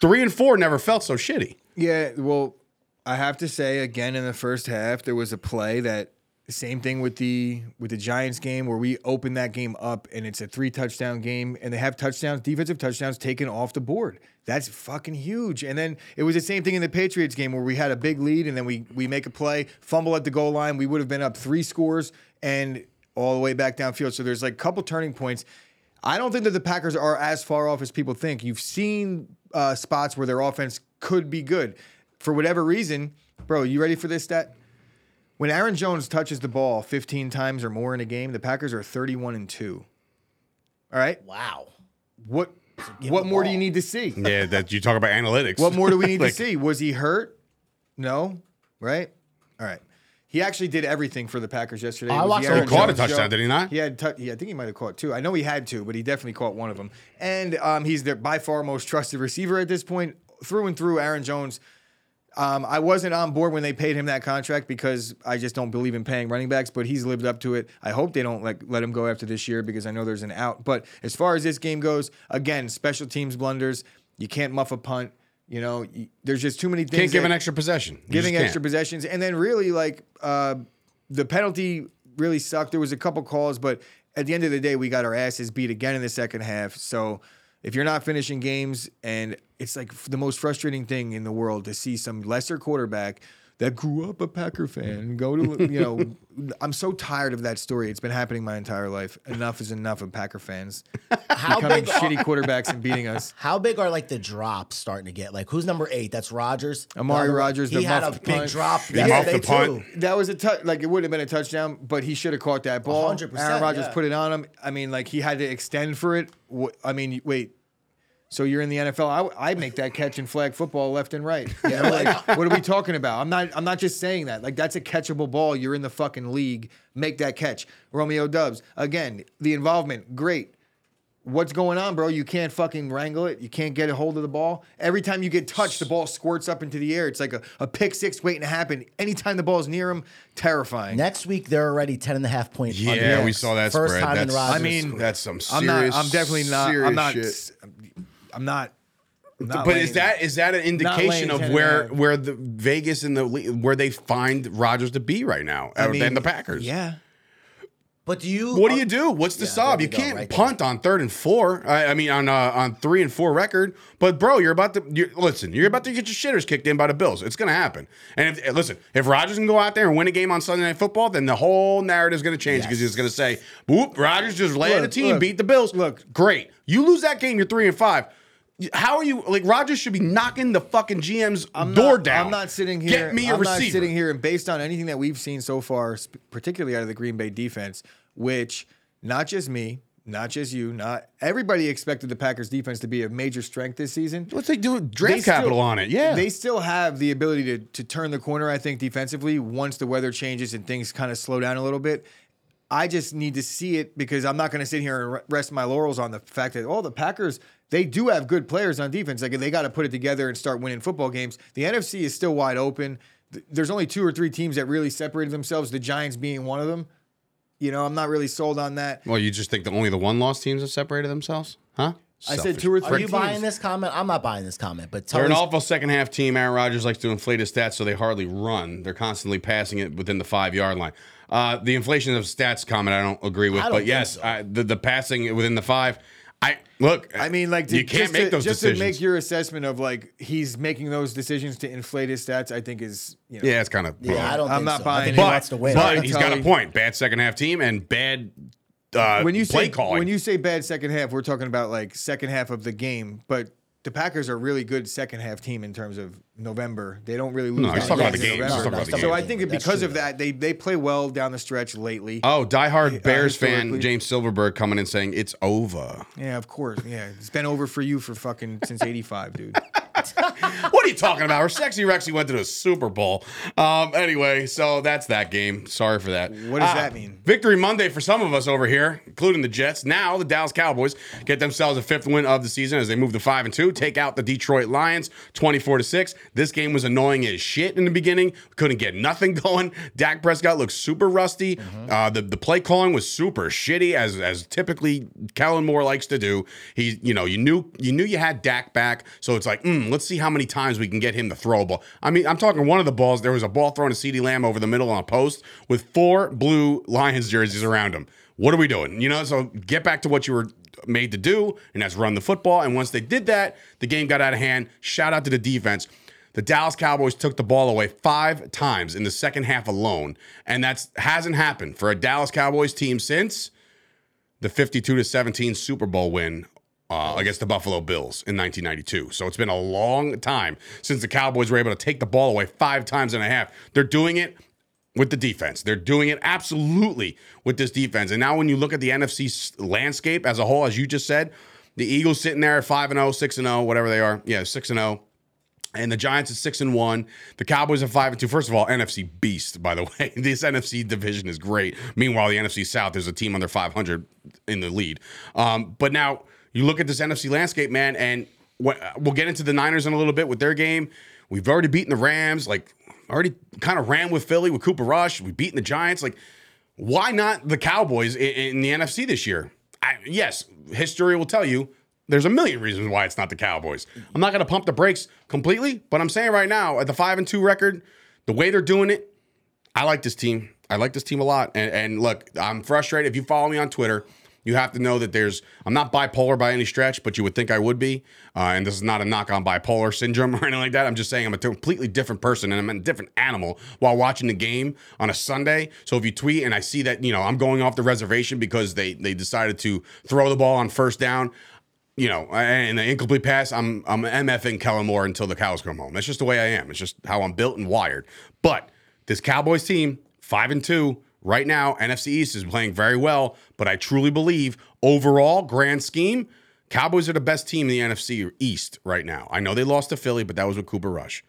three and four never felt so shitty. Yeah, well, I have to say again in the first half there was a play that Same thing with the with the Giants game where we open that game up and it's a three touchdown game and they have touchdowns, defensive touchdowns taken off the board. That's fucking huge. And then it was the same thing in the Patriots game where we had a big lead and then we we make a play, fumble at the goal line, we would have been up three scores and all the way back downfield. So there's like a couple turning points. I don't think that the Packers are as far off as people think. You've seen uh, spots where their offense could be good. For whatever reason, bro, you ready for this stat? When Aaron Jones touches the ball 15 times or more in a game, the Packers are 31 and 2. All right? Wow. What give what the more do you need to see? Yeah, that you talk about analytics. What more do we need Like, to see? Was he hurt? No, right? All right. He actually did everything for the Packers yesterday. I watched the the He caught a touchdown, show. did he not? He had. tou- yeah, I think he might have caught two. I know he had two, but he definitely caught one of them. And um, he's their by far most trusted receiver at this point, through and through. Aaron Jones. Um, I wasn't on board when they paid him that contract because I just don't believe in paying running backs, but he's lived up to it. I hope they don't like let him go after this year because I know there's an out. But as far as this game goes, again, special teams blunders. You can't muff a punt. You know, there's just too many things. Can't give that- an extra possession. You giving just extra can't. possessions, and then really like uh, the penalty really sucked. There was a couple calls, but at the end of the day, we got our asses beat again in the second half. So if you're not finishing games, and it's like the most frustrating thing in the world to see some lesser quarterback that grew up a Packer fan go to you know. I'm so tired of that story. It's been happening my entire life. Enough is enough of Packer fans How becoming big? shitty quarterbacks and beating us. How big are like the drops starting to get? Like who's number eight? That's Rodgers. Amari Rodgers. He had a muffed big punt. drop yesterday the too. That was a touch. Like it would have been a touchdown, but he should have caught that ball. 100%, Aaron Rodgers yeah. put it on him. I mean, like he had to extend for it. I mean, wait. So you're in the NFL. I, I make that catch in flag football left and right. You know, like what are we talking about? I'm not. I'm not just saying that. Like that's a catchable ball. You're in the fucking league. Make that catch. Romeo Doubs again. The involvement, great. What's going on, bro? You can't fucking wrangle it. You can't get a hold of the ball. Every time you get touched, the ball squirts up into the air. It's like a, a pick six waiting to happen. Anytime the ball's near him, terrifying. Next week they're already 10 and a half point. Yeah, we saw that First spread. time in That's- Rodgers. I mean, That's some I'm not. I'm definitely not. serious I'm not. shit. I'm not. I'm not But is that is that an indication of 10 and a where where the Vegas and the where they find Rodgers to be right now, I mean, than the Packers? Yeah. but do you? What do you do? What's the Yeah, there You can't right there. punt on third and four. I, I mean, on uh, on three and four record. But bro, you're about to you're, listen. You're about to get your shitters kicked in by the Bills. It's gonna happen. And if listen, if Rodgers can go out there and win a game on Sunday Night Football, then the whole narrative is gonna change because Yes. he's gonna say, "Whoop, Rodgers just led Look, team, look, beat the Bills." look. great. You lose that game, you're three and five. How are you like Rodgers should be knocking the fucking GM's I'm door not, down? I'm not sitting here. Get me a I'm receiver. not sitting here, and based on anything that we've seen so far, particularly out of the Green Bay defense, which not just me, not just you, not everybody expected the Packers defense to be a major strength this season. What's they do? Draft They still- capital on it. Yeah. They still have the ability to to turn the corner, I think, defensively once the weather changes and things kind of slow down a little bit. I just need to see it because I'm not going to sit here and rest my laurels on the fact that oh the Packers they do have good players on defense. Like they got to put it together and start winning football games. The NFC is still wide open. There's only two or three teams that really separated themselves. The Giants being one of them. You know, I'm not really sold on that. well, you just think that only the one loss teams have separated themselves, huh? I said two or three. Are you teams. buying this comment? I'm not buying this comment. But tell They're an awful second half team. Aaron Rodgers likes to inflate his stats, so they hardly run. They're constantly passing it within the five yard line. Uh, the inflation of stats comment, I don't agree with, I don't but yes, so. I, the the passing within the five. I look. I mean, like to, you can't make to, those just decisions. to make your assessment of like he's making those decisions to inflate his stats. I think is you know, yeah, it's kind of. Yeah, I don't. I'm think not so. buying I think it. he wants to win. but he's got a point. Bad second half team and bad uh, when you play say calling. when you say bad second half, we're talking about like second half of the game. But the Packers are really good second half team in terms of November. They don't really lose. No, he's games talking about the games. He's November. talking about the so I think that That's because true, of that, they they play well down the stretch lately. oh, diehard Bears fan. James Silverberg coming in saying it's over. yeah, of course. Yeah, it's been over for you for fucking since '85, dude. What are you talking about? Her sexy Rexy went to the Super Bowl. Um, anyway, so that's that game. Sorry for that. What does that mean? Victory Monday for some of us over here, including the Jets. Now the Dallas Cowboys get themselves a fifth win of the season as they move to five and two, take out the Detroit Lions, twenty-four to six. This game was annoying as shit in the beginning. Couldn't get nothing going. Dak Prescott looked super rusty. Uh, the the play calling was super shitty, as as typically Kellen Moore likes to do. He, you know, you knew you knew you had Dak back, so it's like, mm, let's see how many times we can get him to throw a ball. I mean, I'm talking one of the balls. There was a ball thrown to CeeDee Lamb over the middle on a post with four blue Lions jerseys around him. What are we doing? You know, so get back to what you were made to do, and that's run the football. And once they did that, the game got out of hand. Shout out to the defense. The Dallas Cowboys took the ball away five times in the second half alone, and that hasn't happened for a Dallas Cowboys team since the 52 to 17 Super Bowl win uh, against the Buffalo Bills in 1992. So it's been a long time since the Cowboys were able to take the ball away five times and a half. They're doing it with the defense. They're doing it absolutely with this defense. And now when you look at the NFC landscape as a whole, as you just said, the Eagles sitting there at 5 and 0, 6 and 0, whatever they are. Yeah, 6 and 0 and the Giants at six and one. The Cowboys at five and two. First of all, NFC beast. By the way, this NFC division is great. Meanwhile, the NFC South, there's a team under 500 in the lead. Um, but now you look at this NFC landscape, man, and we'll get into the Niners in a little bit with their game. We've already beaten the Rams. Like already kind of ran with Philly with Cooper Rush. We've beaten the Giants. Like why not the Cowboys in, in the NFC this year? I, yes, history will tell you there's a million reasons why it's not the Cowboys. I'm not going to pump the brakes completely, but I'm saying right now at the five and two record, the way they're doing it, I like this team. I like this team a lot. And, and look, I'm frustrated. If you follow me on Twitter, you have to know that there's, I'm not bipolar by any stretch, but you would think I would be. Uh, and this is not a knock on bipolar syndrome or anything like that. I'm just saying I'm a completely different person and I'm a different animal while watching the game on a Sunday. So if you tweet and I see that, you know, I'm going off the reservation because they, they decided to throw the ball on first down, you know, in the incomplete pass, I'm I'm MFing Kellen Moore until the cows come home. That's just the way I am. It's just how I'm built and wired. But this Cowboys team, five and two right now, NFC East is playing very well. But I truly believe overall, grand scheme, Cowboys are the best team in the NFC East right now. I know they lost to Philly, but that was with Cooper Rush.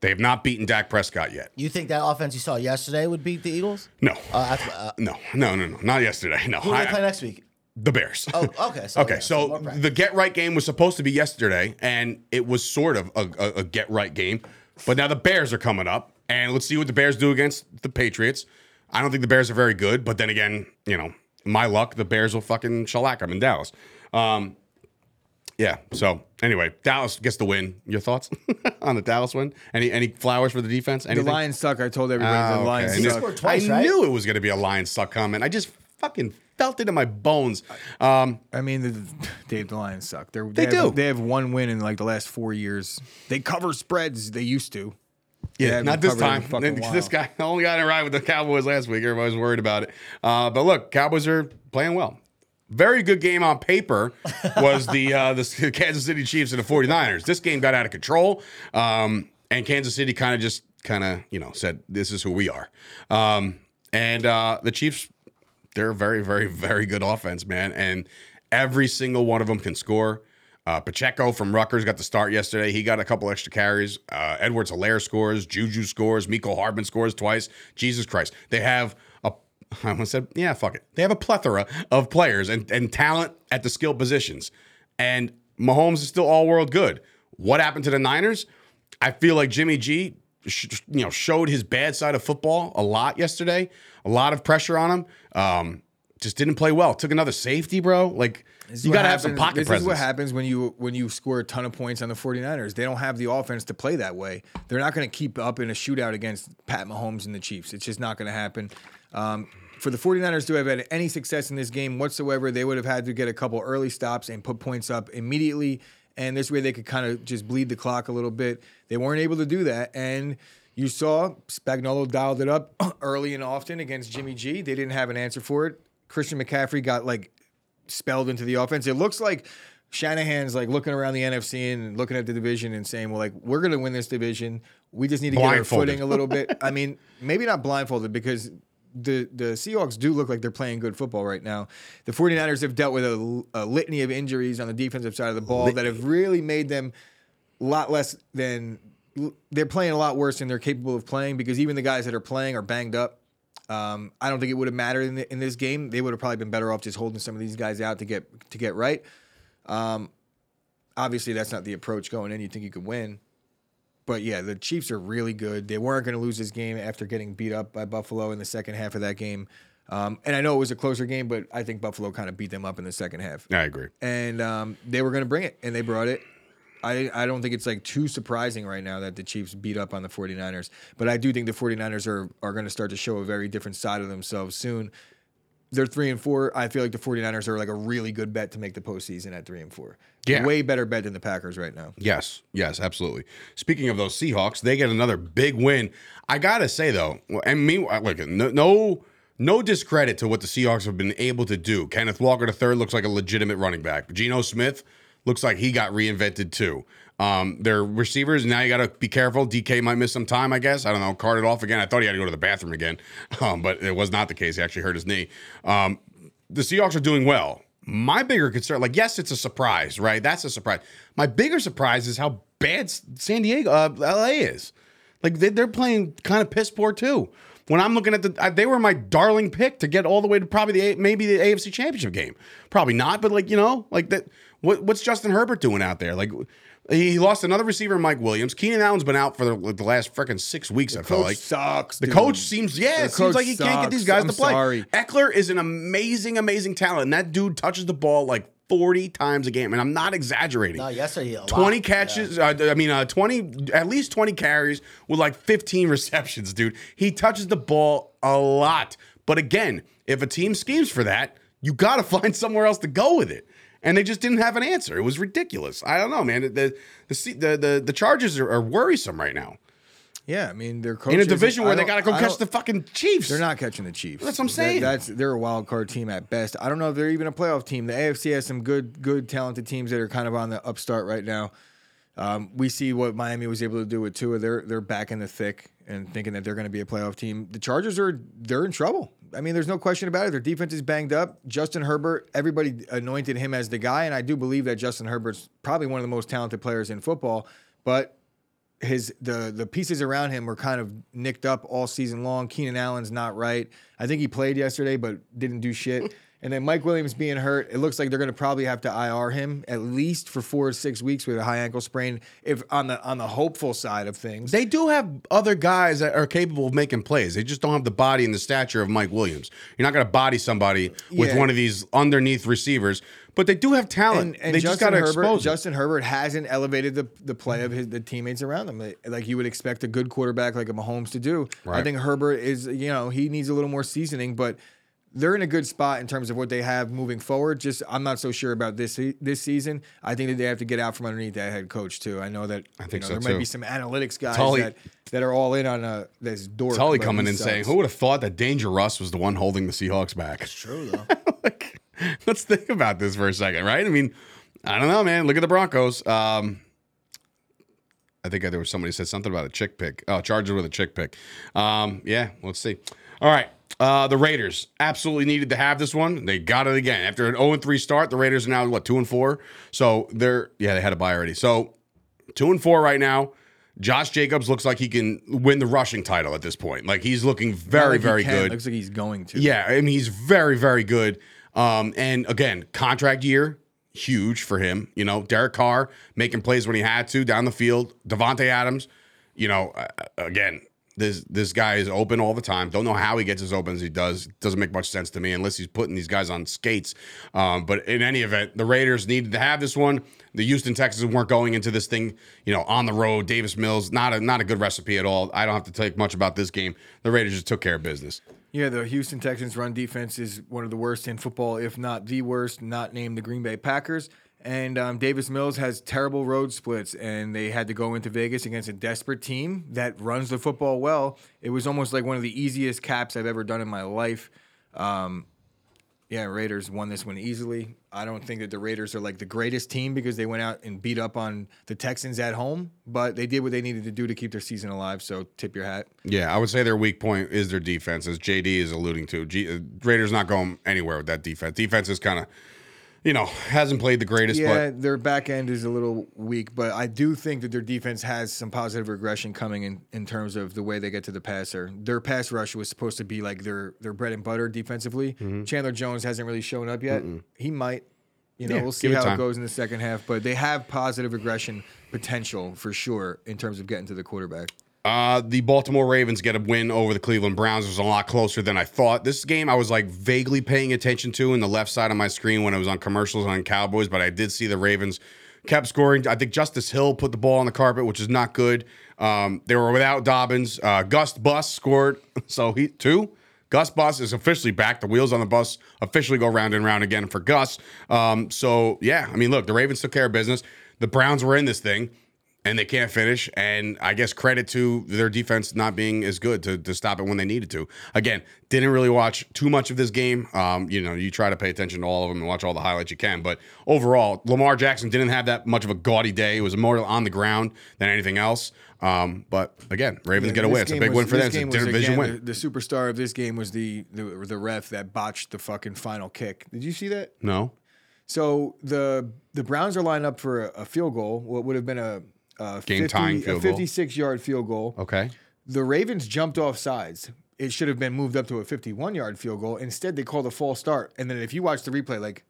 They have not beaten Dak Prescott yet. You think that offense you saw yesterday would beat the Eagles? No, Uh, uh, no, no, no, no, not yesterday. No, who do I- they play next week? The Bears. Oh, okay. So, Okay, yeah, so more the get right game was supposed to be yesterday, and it was sort of a, a, a get right game. But now the Bears are coming up, and let's see what the Bears do against the Patriots. I don't think the Bears are very good, but then again, you know, my luck, the Bears will fucking shellac them in Dallas. Um, yeah. So anyway, Dallas gets the win. Your thoughts on the Dallas win? Any any flowers for the defense? The Lions suck. I told everybody Ah, the Lions okay. I He suck. twice, I right? knew it was going to be a Lions suck comment. I just fucking felt it in my bones. Um, I mean, the, Dave, the Lions suck. They're, They have, do. They have one win in like the last four years. They cover spreads. They used to. Yeah, haven't this covered in a time. This guy only got it right with the Cowboys last week. Everybody was worried about it. Uh, but look, Cowboys are playing well. Very good game on paper was the uh, the Kansas City Chiefs and the 49ers. This game got out of control. Um, and Kansas City kind of just kind of, you know, said, this is who we are. Um, and uh, the Chiefs, they're a very, very, very good offense, man. And every single one of them can score. Uh, Pacheco from Rutgers got the start yesterday. He got a couple extra carries. Uh, Edwards Helaire scores. Juju scores. Mecole Hardman scores twice. Jesus Christ. They have a, I almost said, yeah, fuck it. They have a plethora of players and, and talent at the skill positions. And Mahomes is still all world good. What happened to the Niners? I feel like Jimmy G, you know, showed his bad side of football a lot yesterday. A lot of pressure on him. Um, just didn't play well. Took another safety, bro. Like you got to have some pocket This presence. is what happens when you when you score a ton of points on the 49ers. They don't have the offense to play that way. They're not going to keep up in a shootout against Pat Mahomes and the Chiefs. It's just not going to happen. Um, for the 49ers to have had any success in this game whatsoever, they would have had to get a couple early stops and put points up immediately. And this way they could kind of just bleed the clock a little bit. They weren't able to do that. And you saw Spagnuolo dialed it up early and often against Jimmy G. They didn't have an answer for it. Christian McCaffrey got like spelled into the offense. It looks like Shanahan's like looking around the NFC and looking at the division and saying, "Well, like we're going to win this division. We just need to get our footing a little bit." I mean, maybe not blindfolded because the the Seahawks do look like they're playing good football right now. The 49ers have dealt with a, a litany of injuries on the defensive side of the ball that have really made them a lot less than they're playing a lot worse than they're capable of playing because even the guys that are playing are banged up. Um, I don't think it would have mattered in, the, in this game. They would have probably been better off just holding some of these guys out to get to get right. Um, obviously, that's not the approach going in. You think you could win, but yeah, the Chiefs are really good. They weren't going to lose this game after getting beat up by Buffalo in the second half of that game. Um, and I know it was a closer game, but I think Buffalo kind of beat them up in the second half I agree. and um, they were going to bring it, and they brought it. I, I don't think it's like too surprising right now that the Chiefs beat up on the 49ers. But I do think the 49ers are, are going to start to show a very different side of themselves soon. They're three and four. I feel like the 49ers are like a really good bet to make the postseason at three and four. Yeah. Way better bet than the Packers right now. Yes, yes, absolutely. Speaking of those Seahawks, they get another big win. I gotta say though, and meanwhile, look, no, no, no discredit to what the Seahawks have been able to do. Kenneth Walker III looks like a legitimate running back. Geno Smith looks like he got reinvented too. Um, their receivers now you got to be careful. DK might miss some time, I guess. I don't know. Carted off again. I thought he had to go to the bathroom again, um, but it was not the case. He actually hurt his knee. Um, the Seahawks are doing well. My bigger concern, like, yes, it's a surprise, right? That's a surprise. My bigger surprise is how bad San Diego, uh, LA is. Like, they, they're playing kind of piss poor too. When I'm looking at the, they were my darling pick to get all the way to probably the maybe the AFC Championship game. Probably not, but like you know, like that. What, what's Justin Herbert doing out there? Like, he lost another receiver, Mike Williams. Keenan Allen's been out for the, like, the last freaking six weeks. I felt Coach like sucks. the dude. coach seems, yeah, The it seems like he can't get these guys I'm to play. sorry. Ekeler is an amazing, amazing talent. And that dude touches the ball like 40 times a game. And I'm not exaggerating. No, yesterday a lot. 20 Yeah. catches, uh, I mean, uh, 20, at least 20 carries with like 15 receptions, dude. He touches the ball a lot. But again, if a team schemes for that, you got to find somewhere else to go with it. And they just didn't have an answer. It was ridiculous. I don't know, man. The the the the, the, Chargers are, are worrisome right now Yeah, I mean they're in a division where they got to go catch the fucking Chiefs. They're not catching the Chiefs. That's what I'm saying. that's they're a wild card team at best. I don't know if they're even a playoff team. The AFC has some good, good, talented teams that are kind of on the upstart right now. Um, we see what Miami was able to do with Tua. They're they're back in the thick and thinking that they're going to be a playoff team. The Chargers are they're in trouble. I mean, there's no question about it. Their defense is banged up. Justin Herbert, everybody anointed him as the guy, and I do believe that Justin Herbert's probably one of the most talented players in football. But his the the pieces around him were kind of nicked up all season long. Keenan Allen's not right. I think he played yesterday, but didn't do shit. And then Mike Williams being hurt, it looks like they're going to probably have to IR him at least for four to six weeks with a high ankle sprain. If on the on the hopeful side of things, They do have other guys that are capable of making plays. They just don't have the body and the stature of Mike Williams. You're not going to body somebody with Yeah. one of these underneath receivers, but they do have talent. and, and they just Justin got to Herbert, expose it. Justin Herbert hasn't elevated the the play of his the teammates around him like- like you would expect a good quarterback like a Mahomes to do. I think Herbert is you know he needs a little more seasoning, but they're in a good spot in terms of what they have moving forward. Just I'm not so sure about this this season. I think that they have to get out from underneath that head coach too. I know that I think know, so, there might be some analytics guys Tully- that that are all in on uh, this door. Tully coming in saying, "Who would have thought that Danger Russ was the one holding the Seahawks back?" It's true though. like, let's think about this for a second, right? I mean, I don't know, man. Look at the Broncos. Um, I think there was somebody said something about a chick pick. Oh, Chargers with a chick pick. Um, yeah, let's see. All right. Uh, the Raiders absolutely needed to have this one. They got it again. After an 0 3 start, the Raiders are now, what, 2 and 4? So they're, yeah, they had a buy already. So 2 and 4 right now. Josh Jacobs looks like he can win the rushing title at this point. Like he's looking very, very good. Looks like he's going to. Yeah, I mean he's very, very good. Um, and again, contract year, huge for him. You know, Derek Carr making plays when he had to down the field. Davante Adams, you know, uh, again, this this guy is open all the time. Don't know how he gets as open as he does. Doesn't make much sense to me unless he's putting these guys on skates. Um, but in any event, the Raiders needed to have this one. The Houston Texans weren't going into this thing, you know, on the road. Davis Mills, not a not a good recipe at all. I don't have to take much about this game. The Raiders just took care of business. Yeah, the Houston Texans run defense is one of the worst in football, if not the worst, not named the Green Bay Packers. And um, Davis Mills has terrible road splits, and they had to go into Vegas against a desperate team that runs the football well. It was almost like one of the easiest caps I've ever done in my life. Um, yeah, Raiders won this one easily. I don't think that the Raiders are like the greatest team because they went out and beat up on the Texans at home, but they did what they needed to do to keep their season alive. So tip your hat. Yeah, I would say their weak point is their defense, as JD is alluding to. G- uh, Raiders not going anywhere with that defense. Defense is kind of, you know, hasn't played the greatest, Yeah, but their back end is a little weak, but I do think that their defense has some positive regression coming in in terms of the way they get to the passer. Their pass rush was supposed to be like their their bread and butter defensively. Mm-hmm. Chandler Jones hasn't really shown up yet. He might. You know, Yeah, we'll see it how time. it goes in the second half, but they have positive regression potential for sure in terms of getting to the quarterback. Uh, the Baltimore Ravens get a win over the Cleveland Browns. It was a lot closer than I thought. This game I was like vaguely paying attention to in the left side of my screen when it was on commercials on Cowboys, but I did see the Ravens kept scoring. I think Justice Hill put the ball on the carpet, which is not good. Um, they were without Dobbins. Uh, Gus Bus scored, so he two. Gus Bus is officially back. The wheels on the bus officially go round and round again for Gus. Um, so yeah, I mean, look, the Ravens took care of business. The Browns were in this thing and they can't finish. And I guess credit to their defense not being as good to, to stop it when they needed to. Again, didn't really watch too much of this game. Um, you know, you try to pay attention to all of them and watch all the highlights you can. But overall, Lamar Jackson didn't have that much of a gaudy day. It was more on the ground than anything else. Um, but again, Ravens get away. It's a big was- win for them. It's a division again, win. The, the superstar of this game was the, the the ref that botched the fucking final kick. Did you see that? no. So the the Browns are lined up for a, a field goal. What would have been a, Uh, a Game-tying field a goal. 56 yard field goal. Okay. The Ravens jumped off sides. It should have been moved up to a 51 yard field goal. Instead, they called a false start. And then if you watch the replay, like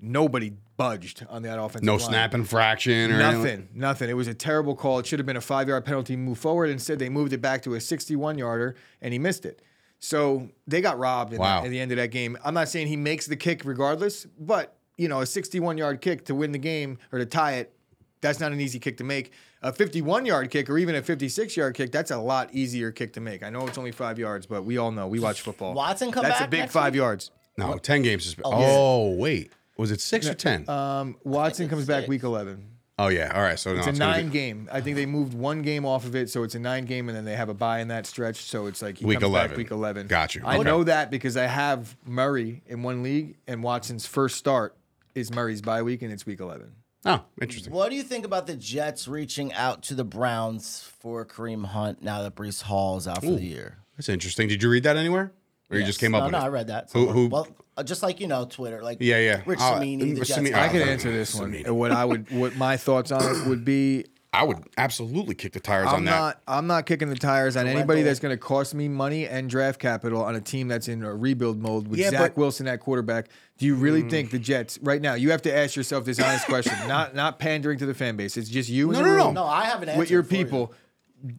nobody budged on that offensive No line. snap infraction or anything. Nothing, nothing. It was a terrible call. It should have been a five yard penalty move forward. Instead, they moved it back to a 61 yarder and he missed it. So they got robbed Wow. the, at the end of that game. I'm not saying he makes the kick regardless, but you know, a 61 yard kick to win the game or to tie it, that's not an easy kick to make. A 51 yard kick or even a 56 yard kick, that's a lot easier kick to make. I know it's only five yards, but we all know we watch football. Watson come That's a big next five week? yards. No, 10 games. Suspe- Oh, oh, wait. Was it six or 10? Um, Watson it's comes back six. week 11. oh, yeah. All right. So no, It's a gonna be- nine game. I think they moved one game off of it, so it's a nine game, and then they have a bye in that stretch. So it's like he Week comes 11. back week eleven. Got you. I Okay. know that because I have Murray in one league, and Watson's first start is Murray's bye week, and it's week eleven. Oh, interesting. What do you think about the Jets reaching out to the Browns for Kareem Hunt now that Breece Hall is out for the year? That's interesting. Did you read that anywhere? Or you just Yes. came up no, with no, it? No, I read that. Who- who- Well, uh, just like you know, Twitter, like Yeah, yeah. Rich Uh, Cimini, the Rich Jets. Cimini- I could answer this one. Cimini. And What I would, what my thoughts on it would be, I would absolutely kick the tires on I'm that. not, I'm not kicking the tires on anybody that's going to cost me money and draft capital on a team that's in a rebuild mode with Yeah, Zach but- Mm. Wilson at quarterback. Do you really mm. think the Jets right now? You have to ask yourself this honest question, not not pandering to the fan base. It's just you No, no, no. No, I have an answer with your for you. people.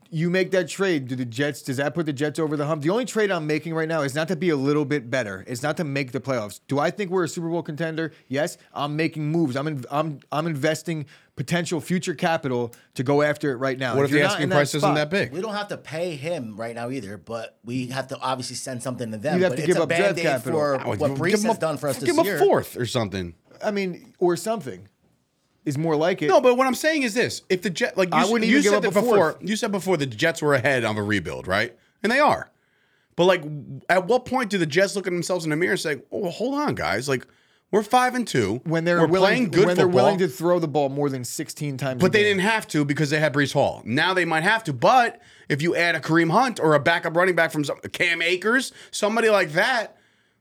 You make that trade. Do the Jets? Does that put the Jets over the hump? The only trade I'm making right now is not to be a little bit better. It's not to make the playoffs. Do I think we're a Super Bowl contender? Yes. I'm making moves. I'm in, I'm I'm investing potential future capital to go after it right now. what if you're the asking in price isn't that big? We don't have to pay him right now either, but we have to obviously send something to them. You'd have but to give up draft band-aid capital. for would what give Breece him has a- done for us this year. Give him a fourth or something. I mean, or something is more like it. No, but what I'm saying is this: if the Jet, like you, I s- wouldn't you even give said up before, you said before the Jets were ahead of a rebuild, right? And they are. But like, at what point do the Jets look at themselves in the mirror and say, "Oh, well, hold on, guys, like we're five and two when they're we're willing, playing good when they're football." willing to throw the ball more than 16 times. But they game. didn't have to because they had Breece Hall. Now they might have to. But if you add a Kareem Hunt or a backup running back from some, Cam Akers, somebody like that,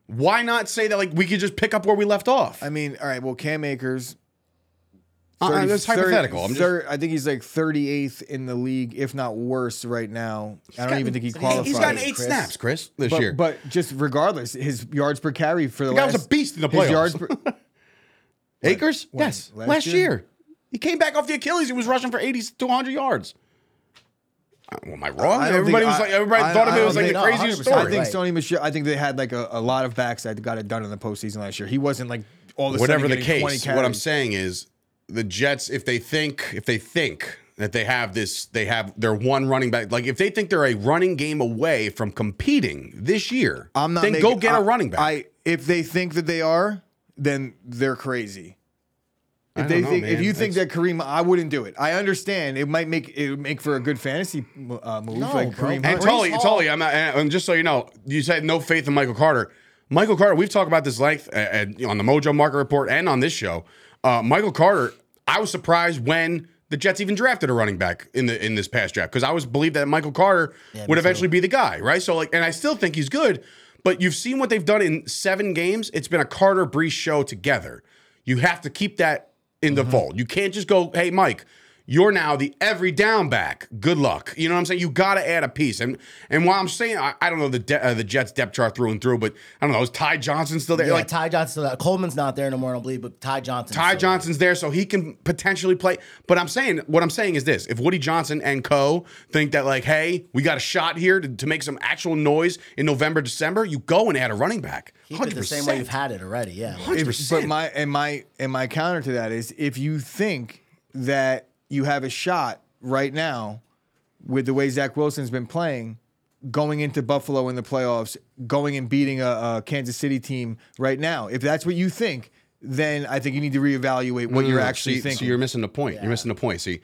why not say that like we could just pick up where we left off? I mean, all right. Well, Cam Akers. Uh, that's hypothetical. I'm just- third- I think he's like 38th in the league, if not worse, right now. I don't even think he he's- qualifies. He's gotten Chris. eight snaps, Chris, this but, year. but just regardless, his yards per carry for the, The guy last was a beast in the his playoffs. yards per, Akers? when? yes. Last Last, year? year? He came back off the Achilles. He was rushing for 80 to 100 yards. Uh, Well, am I wrong? I everybody think- was like, everybody I- thought of I it was like the think- no, craziest 100%. I think Right. Sony Michel. I think they had like a, a lot of backs that got it done in the postseason last year. He wasn't like all the Whatever the case, what I'm saying is the Jets, if they think, if they think that they have this, they have their one running back. Like if they think they're a running game away from competing this year, I'm not. then making, go get a a running back. I if they think that they are, then they're crazy. If I they don't know, think, if you think It's- that Kareem, I wouldn't do it. I understand it might make it make for a good fantasy uh, move, No, like bro. Kareem. And Hunt. Breece Tully, Hall- Tully, I'm not, and just so you know, you said no faith in Michael Carter. Michael Carter, we've talked about this length uh, uh, on the Mojo Market Report and on this show. Uh, Michael Carter, I was surprised when the Jets even drafted a running back in the in this past draft because I was believed that Michael Carter Yeah, would eventually be the guy, right? So like, and I still think he's good. But you've seen what they've done in seven games. It's been a Carter Breece show together. You have to keep that in Mm-hmm. the fold. You can't just go, hey, Mike, you're now the every down back. Good luck. You know what I'm saying? You got to add a piece. And and while I'm saying, I, I don't know the de- uh, the Jets depth chart through and through, but I don't know. Is Ty Johnson still there? Yeah, like Ty Johnson. Coleman's not there no more, I don't believe, but Ty Johnson. Ty Johnson's there, so he can potentially play. But I'm saying, what I'm saying is this: if Woody Johnson and Co. think that, like, hey, we got a shot here to, to make some actual noise in November, December, you go and add a running back. Keep it the same way you've had it already. Yeah. If- but my and my and my counter to that is if you think that you have a shot right now with the way Zach Wilson's been playing, going into Buffalo in the playoffs, going and beating a, a Kansas City team right now. If that's what you think, then I think you need to reevaluate what No, you're no, actually See, thinking. So you're missing the point. You're missing the point. See,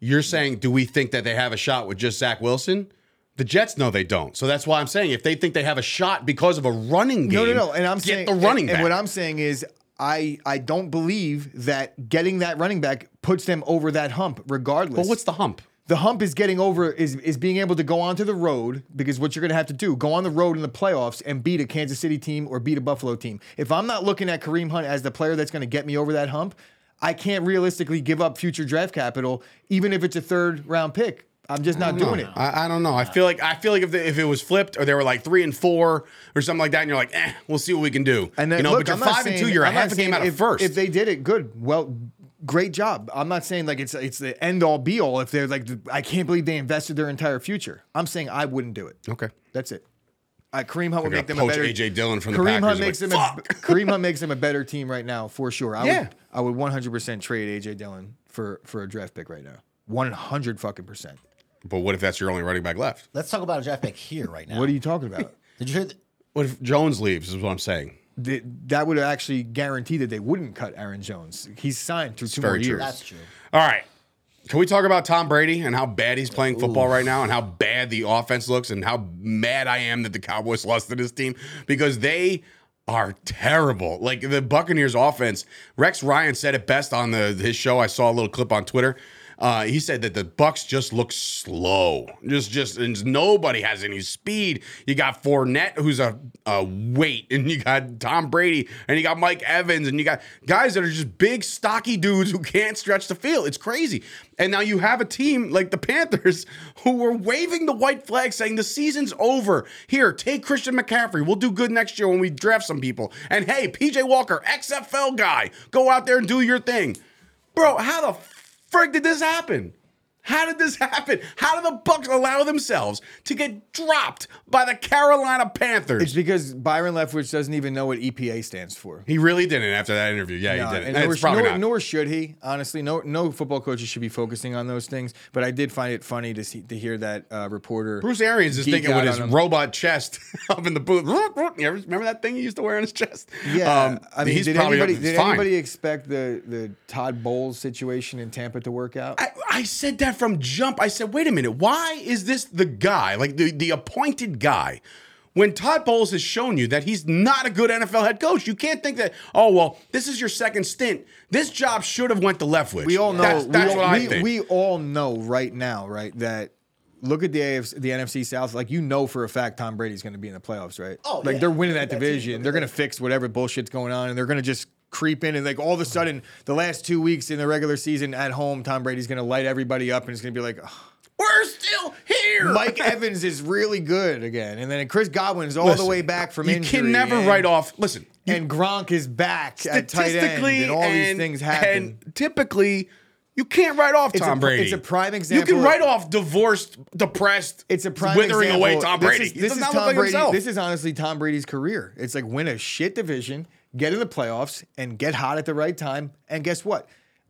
you're saying, do we think that they have a shot with just Zach Wilson? The Jets know they don't. So that's why I'm saying if they think they have a shot because of a running game, No, no, no. And I'm get saying the running and, and what I'm saying is I I don't believe that getting that running back puts them over that hump regardless. well, what's the hump? the hump is getting over is is being able to go onto the road because what you're going to have to do go on the road in the playoffs and beat a Kansas City team or beat a Buffalo team. If I'm not looking at Kareem Hunt as the player that's going to get me over that hump, I can't realistically give up future draft capital even if it's a third round pick. I'm just not doing it. I, I don't know. I feel like I feel like if, the, if it was flipped or they were like three and four or something like that, and you're like, eh, we'll see what we can do. And then you know, look, but you're I'm not five and two. You're a I'm not half a game saying out of if, first. If they did it, good. Well, great job. I'm not saying like it's it's the end all be all. If they're like, I can't believe they invested their entire future. I'm saying I wouldn't do it. okay. That's it. Uh, Kareem Hunt would make them a poach better. A.J. Dillon from the Kareem Packers Hunt makes like, them. A, Kareem Hunt makes them a better team right now for sure. I Yeah. would. I would 100 percent trade AJ Dillon for for a draft pick right now. 100 fucking percent. But what if that's your only running back left? Let's talk about a draft pick here right now. What are you talking about? Did you hear? The, What if Jones leaves? Is what I'm saying. Th- that would actually guarantee that they wouldn't cut Aaron Jones. He's signed through two very more true. years. that's true. All right. Can we talk about Tom Brady and how bad he's playing football right now and how bad the offense looks and how mad I am that the Cowboys lost to this team because they are terrible. Like the Buccaneers offense, Rex Ryan said it best on the his show. I saw a little clip on Twitter. Uh, he said that the Bucs just look slow. Just, just, and nobody has any speed. You got Fournette, who's a, a weight, and you got Tom Brady, and you got Mike Evans, and you got guys that are just big, stocky dudes who can't stretch the field. It's crazy. And now you have a team like the Panthers who were waving the white flag, saying the season's over. Here, take Christian McCaffrey. We'll do good next year when we draft some people. And hey, PJ Walker, XFL guy, go out there and do your thing, bro. How the frick did this happen? How did this happen? How did the Bucs allow themselves to get dropped by the Carolina Panthers? It's because Byron Leftwich doesn't even know what EPA stands for. he really didn't after that interview. Yeah, No, he didn't. and nor, it's probably nor, not. nor should he. Honestly, no no football coaches should be focusing on those things. But I did find it funny to see to hear that uh, reporter. Bruce Arians is thinking with his robot chest up in the booth. Remember that thing he used to wear on his chest? Yeah, Um, I mean, he's did probably anybody did fine. anybody expect the the Todd Bowles situation in Tampa to work out? I, I said that from jump. I said, wait a minute, why is this the guy, like the, the appointed guy? When Todd Bowles has shown you that he's not a good NFL head coach, you can't think that, oh, well, this is your second stint. This job should have went to Leftwich. we all know. That's, that's we, what all, I think. we all know right now, right, that look at the AFC, the NFC South. Like you know for a fact, Tom Brady's going to be in the playoffs, right? Oh, like yeah. they're winning that That division. they're going to fix whatever bullshit's going on, and they're going to just creep in and like all of a mm-hmm. sudden, the last two weeks in the regular season at home, Tom Brady's going to light everybody up, and it's going to be like. We're still here. Mike Evans is really good again, and then Chris Godwin's all the way back from injury. you injury. can never and- write off. Listen, you- and Gronk is back at tight end, statistically, and all these things happen. And typically, you can't write off It's a Tom pr- Brady. it's a prime example. You can write off divorced, depressed. It's a prime example. withering example. away Tom This Brady. is- This is Tom like Brady. himself. This is honestly Tom Brady's career. It's like win a shit division, get in the playoffs, and get hot at the right time. And guess what?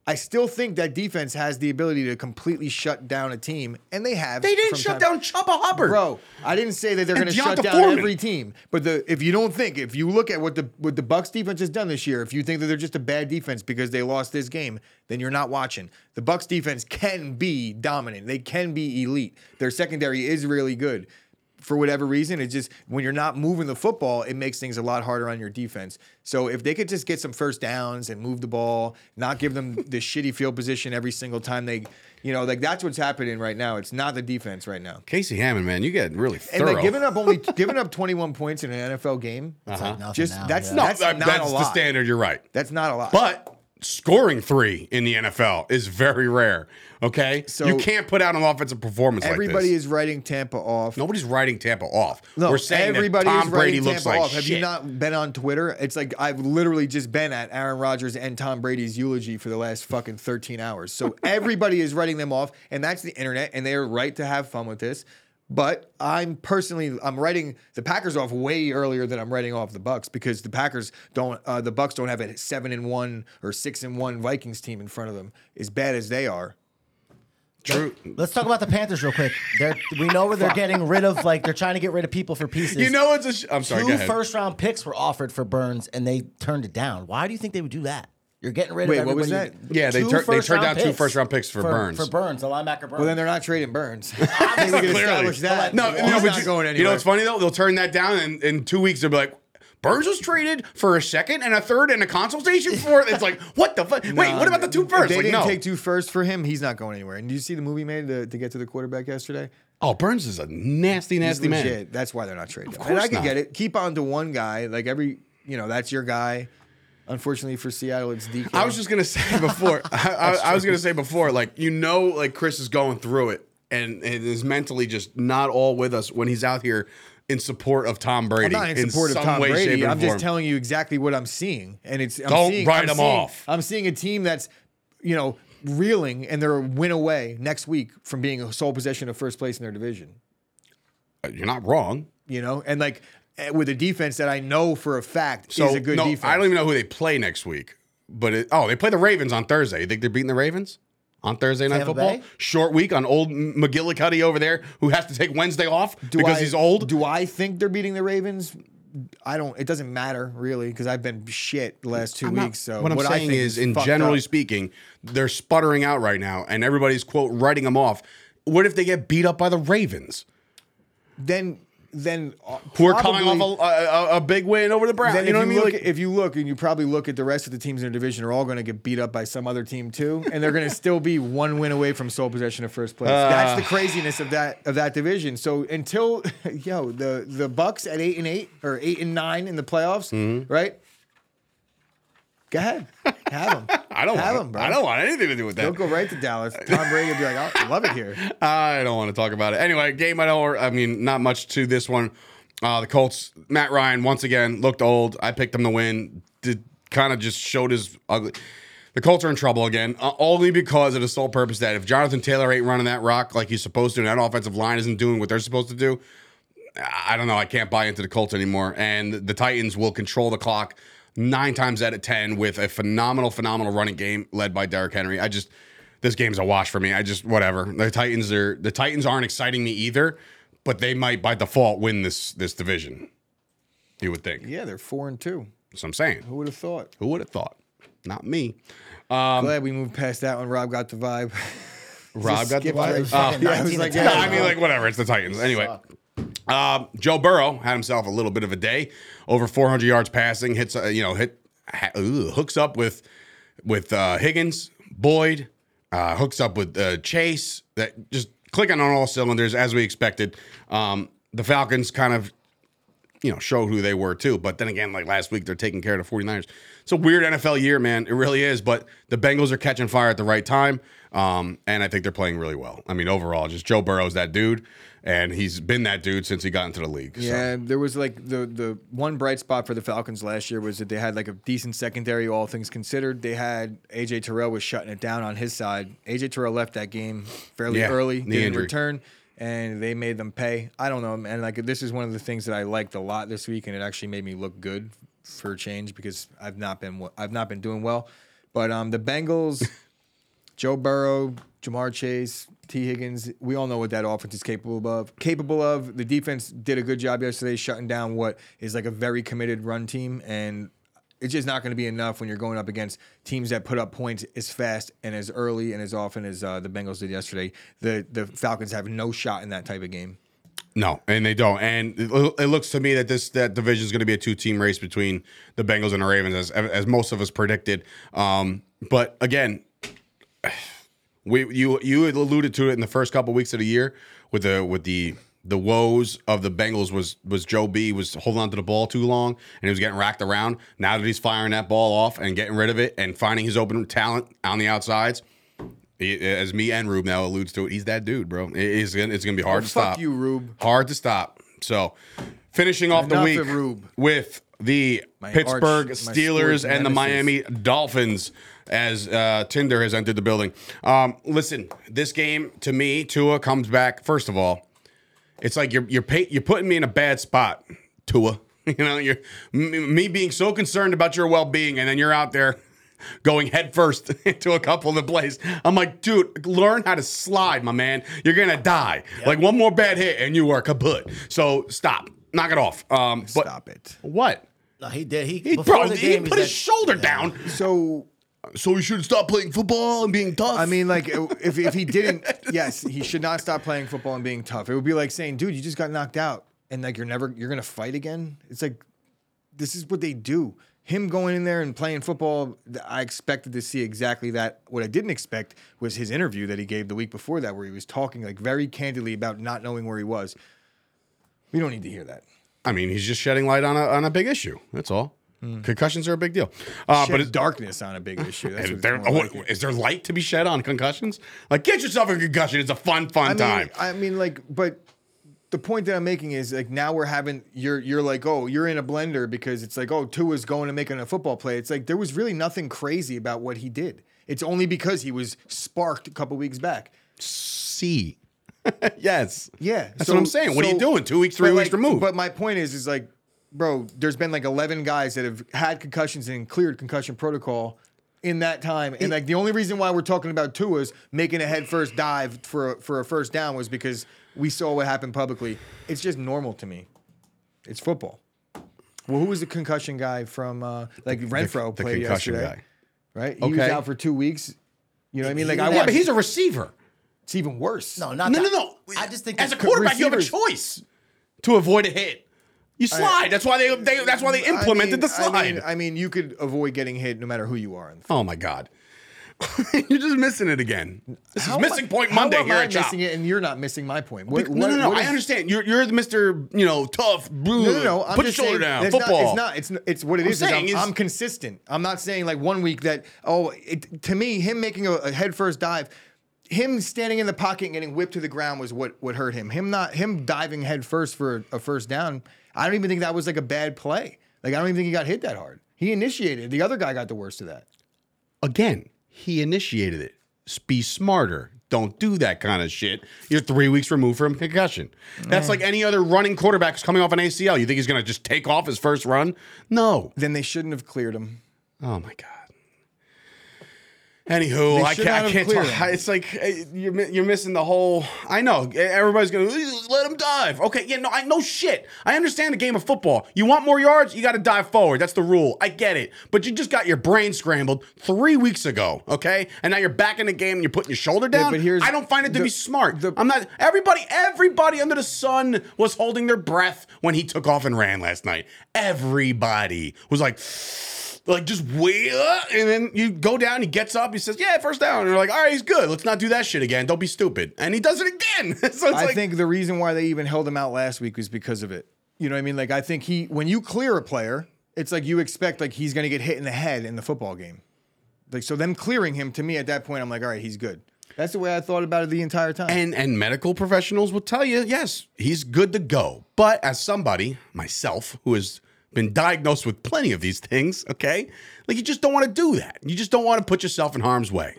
I still think that defense has the ability to completely shut down a team, and they have. they didn't shut time- down Chuba Hubbard. Bro, I didn't say that they're going to shut down Foreman. every team. But the if you don't think, if you look at what the what the Bucs defense has done this year, if you think that they're just a bad defense because they lost this game, then you're not watching. The Bucs defense can be dominant. They can be elite. Their secondary is really good. For whatever reason, it's just when you're not moving the football, it makes things a lot harder on your defense. So if they could just get some first downs and move the ball, not give them the shitty field position every single time they, you know, like that's what's happening right now. It's not the defense right now. Casey Hammond, man, you get really And thorough. like giving up only giving up 21 points in an NFL game, uh-huh. It's like nothing just now, that's yeah. no, that's that- not that's a the standard. You're right. That's not a lot. But scoring three in the NFL is very rare. Okay, So- you can't put out an offensive performance everybody like this. is writing Tampa off. Nobody's writing Tampa off. No, We're saying everybody that is Tom Brady writing looks Tampa like off. Have you not been on Twitter? It's like I've literally just been at Aaron Rodgers and Tom Brady's eulogy for the last fucking 13 hours. So everybody is writing them off, and that's the internet, and they are right to have fun with this. But I'm personally I'm writing the Packers off way earlier than I'm writing off the Bucs because the Packers don't uh, the Bucs don't have a seven and one or six and one Vikings team in front of them as bad as they are. True. Let's talk about the Panthers real quick. They're, we know where they're getting rid of, like, they're trying to get rid of people for pieces. You know it's a. Sh- I'm sorry. Go Two ahead. first round picks were offered for Burns and they turned it down. Why do you think they would do that? You're getting rid of. Wait, of what was everybody. that? Yeah, they Two tur- they first-round turned down two picks first-round picks for Burns. For Burns, the linebacker Burns. Well, then they're not trading Burns. I think we can Clearly. establish that. No, He's no, but not you, going anywhere. you know what's funny though? They'll turn that down, and in two weeks they'll be like, Burns was traded for a second and a third and a consultation for. it." It's like, what the fuck? Wait, Nah, what about the two if first? They Like, didn't no. take two first for him. He's not going anywhere. And do you see the movie made to, to get to the quarterback yesterday? oh, Burns is a nasty, He's nasty man. legit. That's why they're not trading. Of course and I can not. get it. Keep on to one guy. Like every, you know, that's your guy. Unfortunately for Seattle, it's DK. I was just gonna say before. I, I, I was gonna say before, like you know, like Chris is going through it and, and is mentally just not all with us when he's out here in support of Tom I'm Brady. not in support of Tom way, Brady. I'm just form. telling you exactly what I'm seeing, and it's I'm Don't seeing, write I'm him seeing- off. I'm seeing a team that's, you know, reeling, and they're a win away next week from being a sole possession of first place in their division. Uh, you're not wrong. You know, and like Eh, with a defense that I know for a fact So is a good no, defense. I don't even know who they play next week. But it, oh, they play the Ravens on Thursday. You think they're beating the Ravens on Thursday night Tampa football? Bay? Short week on old McGillicuddy over there, who has to take Wednesday off Do because I- he's old. Do I think they're beating the Ravens? I don't. It doesn't matter really because I've been shit the last 2 I'm not- weeks. So what I'm I saying think is, in generally up. speaking, they're sputtering out right now, and everybody's quote writing them off. What if they get beat up by the Ravens, then then uh, who are coming off a, a, a big win over the Browns? You know if what I you mean? look, Like, if you look and you probably look at the rest of the teams in the division are all going to get beat up by some other team too, and they're going to still be one win away from sole possession of first place. That's Uh. the craziness of that of that division. So until yo the the Bucs at eight and eight or eight and nine in the playoffs, Mm-hmm. right? Go ahead, have them. I don't have want. them, bro. I don't want anything to do with that. Don't go right to Dallas. Tom Brady will be like, I love it here. I don't want to talk about it. Anyway, game I don't. I mean, not much to this one. Uh, the Colts. Matt Ryan once again looked old. I picked him to win. Did kind of just showed his ugly. The Colts are in trouble again, uh, only because of the sole purpose that if Jonathan Taylor ain't running that rock like he's supposed to, and that offensive line isn't doing what they're supposed to do, I don't know. I can't buy into the Colts anymore. And the Titans will control the clock nine times out of ten with a phenomenal, phenomenal running game led by Derrick Henry. I just this game's a wash for me. I just whatever. The Titans are the Titans aren't exciting me either, but they might by default win this this division. You would think. Yeah, they're four and two. That's what I'm saying. Who would have thought? Who would have thought? Not me. Glad we moved past that one. Rob got the vibe. Rob got the vibe. right- Oh, yeah, I was like, yeah, No, I mean, like, whatever. It's the Titans. Anyway, um, Joe Burrow had himself a little bit of a day. Over 400 yards passing. Hits, uh, you know, hit ha, ooh, hooks up with with uh, Higgins, Boyd, uh, hooks up with uh, Chase. That just clicking on all cylinders as we expected. Um, the Falcons kind of you know, showed who they were too. But then again, like last week, they're taking care of the 49ers. It's a weird NFL year, man. It really is. But the Bengals are catching fire at the right time. Um, and I think they're playing really well. I mean, overall, just Joe Burrow's that dude. And he's been that dude since he got into the league. So. Yeah, there was like the the one bright spot for the Falcons last year was that they had like a decent secondary, all things considered. They had AJ Terrell was shutting it down on his side. AJ Terrell left that game fairly Yeah, early, didn't injury. return, and they made them pay. I don't know, and like this is one of the things that I liked a lot this week, and it actually made me look good for a change because I've not been I've not been doing well. But um, the Bengals, Joe Burrow, Ja'Marr Chase, Tee Higgins, we all know what that offense is capable of. Capable of. The defense did a good job yesterday shutting down what is like a very committed run team, and it's just not going to be enough when you're going up against teams that put up points as fast and as early and as often as uh, the Bengals did yesterday. The the Falcons have no shot in that type of game. No, and they don't. And it, it looks to me that this that division is going to be a two team race between the Bengals and the Ravens, as as most of us predicted. Um, but again, we you you alluded to it in the first couple weeks of the year with the with the the woes of the Bengals was was Joe B was holding on to the ball too long and he was getting racked around. Now that he's firing that ball off and getting rid of it and finding his open talent on the outsides. he- as me and Rube now alludes to it, he's that dude, bro. It is it's gonna be hard to fuck stop. you, Rube. Hard to stop. So, finishing off the week of with the My Pittsburgh arch- Steelers and the. Miami Dolphins as uh, Tinder has entered the building. Um, listen, this game to me, Tua comes back. First of all, It's like you're you're pay, you're putting me in a bad spot, Tua. You know, you're m- me being so concerned about your well being, and then you're out there going headfirst into a couple of the plays. I'm like, dude, learn how to slide, my man. You're gonna die. Like one more bad hit, and you are kaput. So stop, knock it off. Um, but Stop it. what? No, he did. He, He, bro, the he game, put his said- shoulder Yeah. down. So So he should stop playing football and being tough. I mean, like, if, if he didn't, yes, he should not stop playing football and being tough. It would be like saying, dude, you just got knocked out and like you're never, you're going to fight again. It's like, this is what they do. Him going in there and playing football, I expected to see exactly that. What I didn't expect was his interview that he gave the week before that, where he was talking like very candidly about not knowing where he was. We don't need to hear that. I mean, he's just shedding light on a on a big issue. That's all. Concussions are a big deal. Uh, Shed but it's darkness on a big issue. That's And what there, it's more like. is there light to be shed on concussions? Like, get yourself a concussion. It's a fun, fun I mean, time. I mean, like, but the point that I'm making is like now we're having you're you're like oh you're in a blender because it's like oh two Tua's going and making a football play. It's like there was really nothing crazy about what he did. It's only because he was sparked a couple weeks back. See. yes. Yeah, That's so- what I'm saying. What are you doing? Two weeks, three but, weeks like, removed. But my point is, is like, bro, there's been like 11 guys that have had concussions and cleared concussion protocol in that time, and like the only reason why we're talking about Tua's making a head first dive for a, for a first down was because we saw what happened publicly. It's just normal to me. It's football. Well, who was the concussion guy from uh, like Renfrow the played concussion yesterday, guy. right? He was Okay. out for two weeks. You know what I mean? Like I yeah, watched. but he's a receiver. it's even worse. No, not No, no, that. no. I just think as a that quarterback, you have a choice to avoid a hit. You slide. that's why they, they. That's why they I implemented mean- the slide. I mean, I mean, you could avoid getting hit no matter who you are. oh my god, you're just missing it again. This How is missing I- point Monday here I at Chop. missing it, and you're not missing my point. What, no, no, what- no. I understand. You're you're the Mister, you know, tough. No, no, no. I'm Put your shoulder down. it's Football. Not, it's not. It's it's what it I'm is. is I'm, is- I'm consistent. I'm not saying like one week that oh, it, to me, him making a, a head first dive, him standing in the pocket and getting whipped to the ground was what what hurt him. Him not him diving head first for a, a first down. I don't even think that was like a bad play. Like I don't even think he got hit that hard. He initiated. The other guy got the worst of that. Again, he initiated it. Be smarter. Don't do that kind of shit. You're three weeks removed from concussion. That's like any other running quarterback who's coming off an ACL. You think he's going to just take off his first run? No. Then they shouldn't have cleared him. Oh my god. Anywho, I can't. I can't talk. It's like eh, you're you're missing the whole. I know everybody's gonna let him dive. Okay, yeah, no, I know shit. I understand the game of football. You want more yards, you got to dive forward. That's the rule. I get it. But you just got your brain scrambled three weeks ago. Okay, and now you're back in the game and you're putting your shoulder down. but here's I don't find it to the- be smart. the- I'm not. Everybody, everybody under the sun was holding their breath when he took off and ran last night. Everybody was like like just way up, uh, and then you go down. He gets up. He says, "Yeah, first down." And you're like, "All right, he's good. Let's not do that shit again. Don't be stupid." And he does it again. so it's I like, think the reason why they even held him out last week was because of it. You know what I mean? Like I think he when you clear a player, it's like you expect like he's gonna get hit in the head in the football game. Like so them clearing him to me at that point, I'm like, all right, he's good. That's the way I thought about it the entire time. and and medical professionals will tell you, yes, he's good to go. But as somebody myself who has been diagnosed with plenty of these things, okay, like you just don't want to do that. You just don't want to put yourself in harm's way.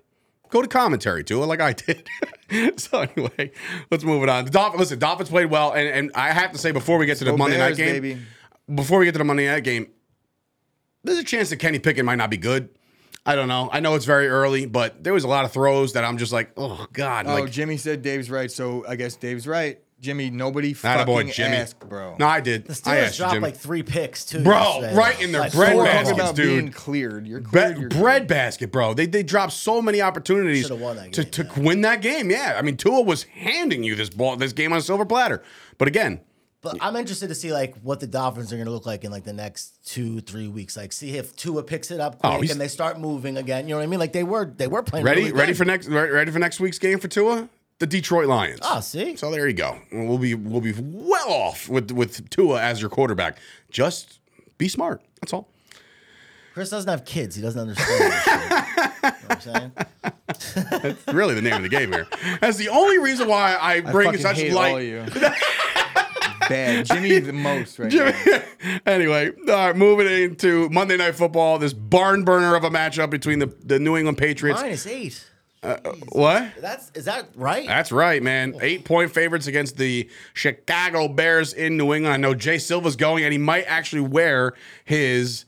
Go to commentary to it like I did. so anyway, let's move it on. The Dolphins, listen, Dolphins played well, and, and I have to say before we get to the Go Monday Bears, night game, baby. before we get to the Monday night game, there's a chance that Kenny Pickett might not be good. I don't know. I know it's very early, but there was a lot of throws that I'm just like, oh god, oh, like Jimmy said Dave's right, so I guess Dave's right. Jimmy, nobody Attaboy, fucking Jimmy. asked, bro. No, I did. The I Steelers asked dropped Jimmy. like three picks too. Bro, yesterday. right in their Like bread four We're of baskets, them. about dude. being cleared. You're Be- you're bread basket, bro. They they dropped so many opportunities Should've won that to, game, to yeah. win that game. Yeah, I mean Tua was handing you this ball, this game on a silver platter. But again, But I'm interested to see like what the Dolphins are going to look like in like the next two, three weeks. Like, see if Tua picks it up Oh, quick he's- and they start moving again. You know what I mean? Like they were, they were playing ready really ready for next re- ready for next week's game for Tua? The Detroit Lions. Ah, see? So there you go. We'll be we'll be well off with with Tua as your quarterback. Just be smart. That's all. Chris doesn't have kids. He doesn't understand. this you know what I'm saying? It's really the name of the game here. That's the only reason why I I bring fucking such hate light. all of you. Bad. Jimmy the most right now. anyway, all right, moving into Monday Night Football, this barn burner of a matchup between the, the New England Patriots. Minus eight. What? That's is that right? That's right, man. Eight point favorites against the Chicago Bears in New England. I know Jay Silva's going, and he might actually wear his.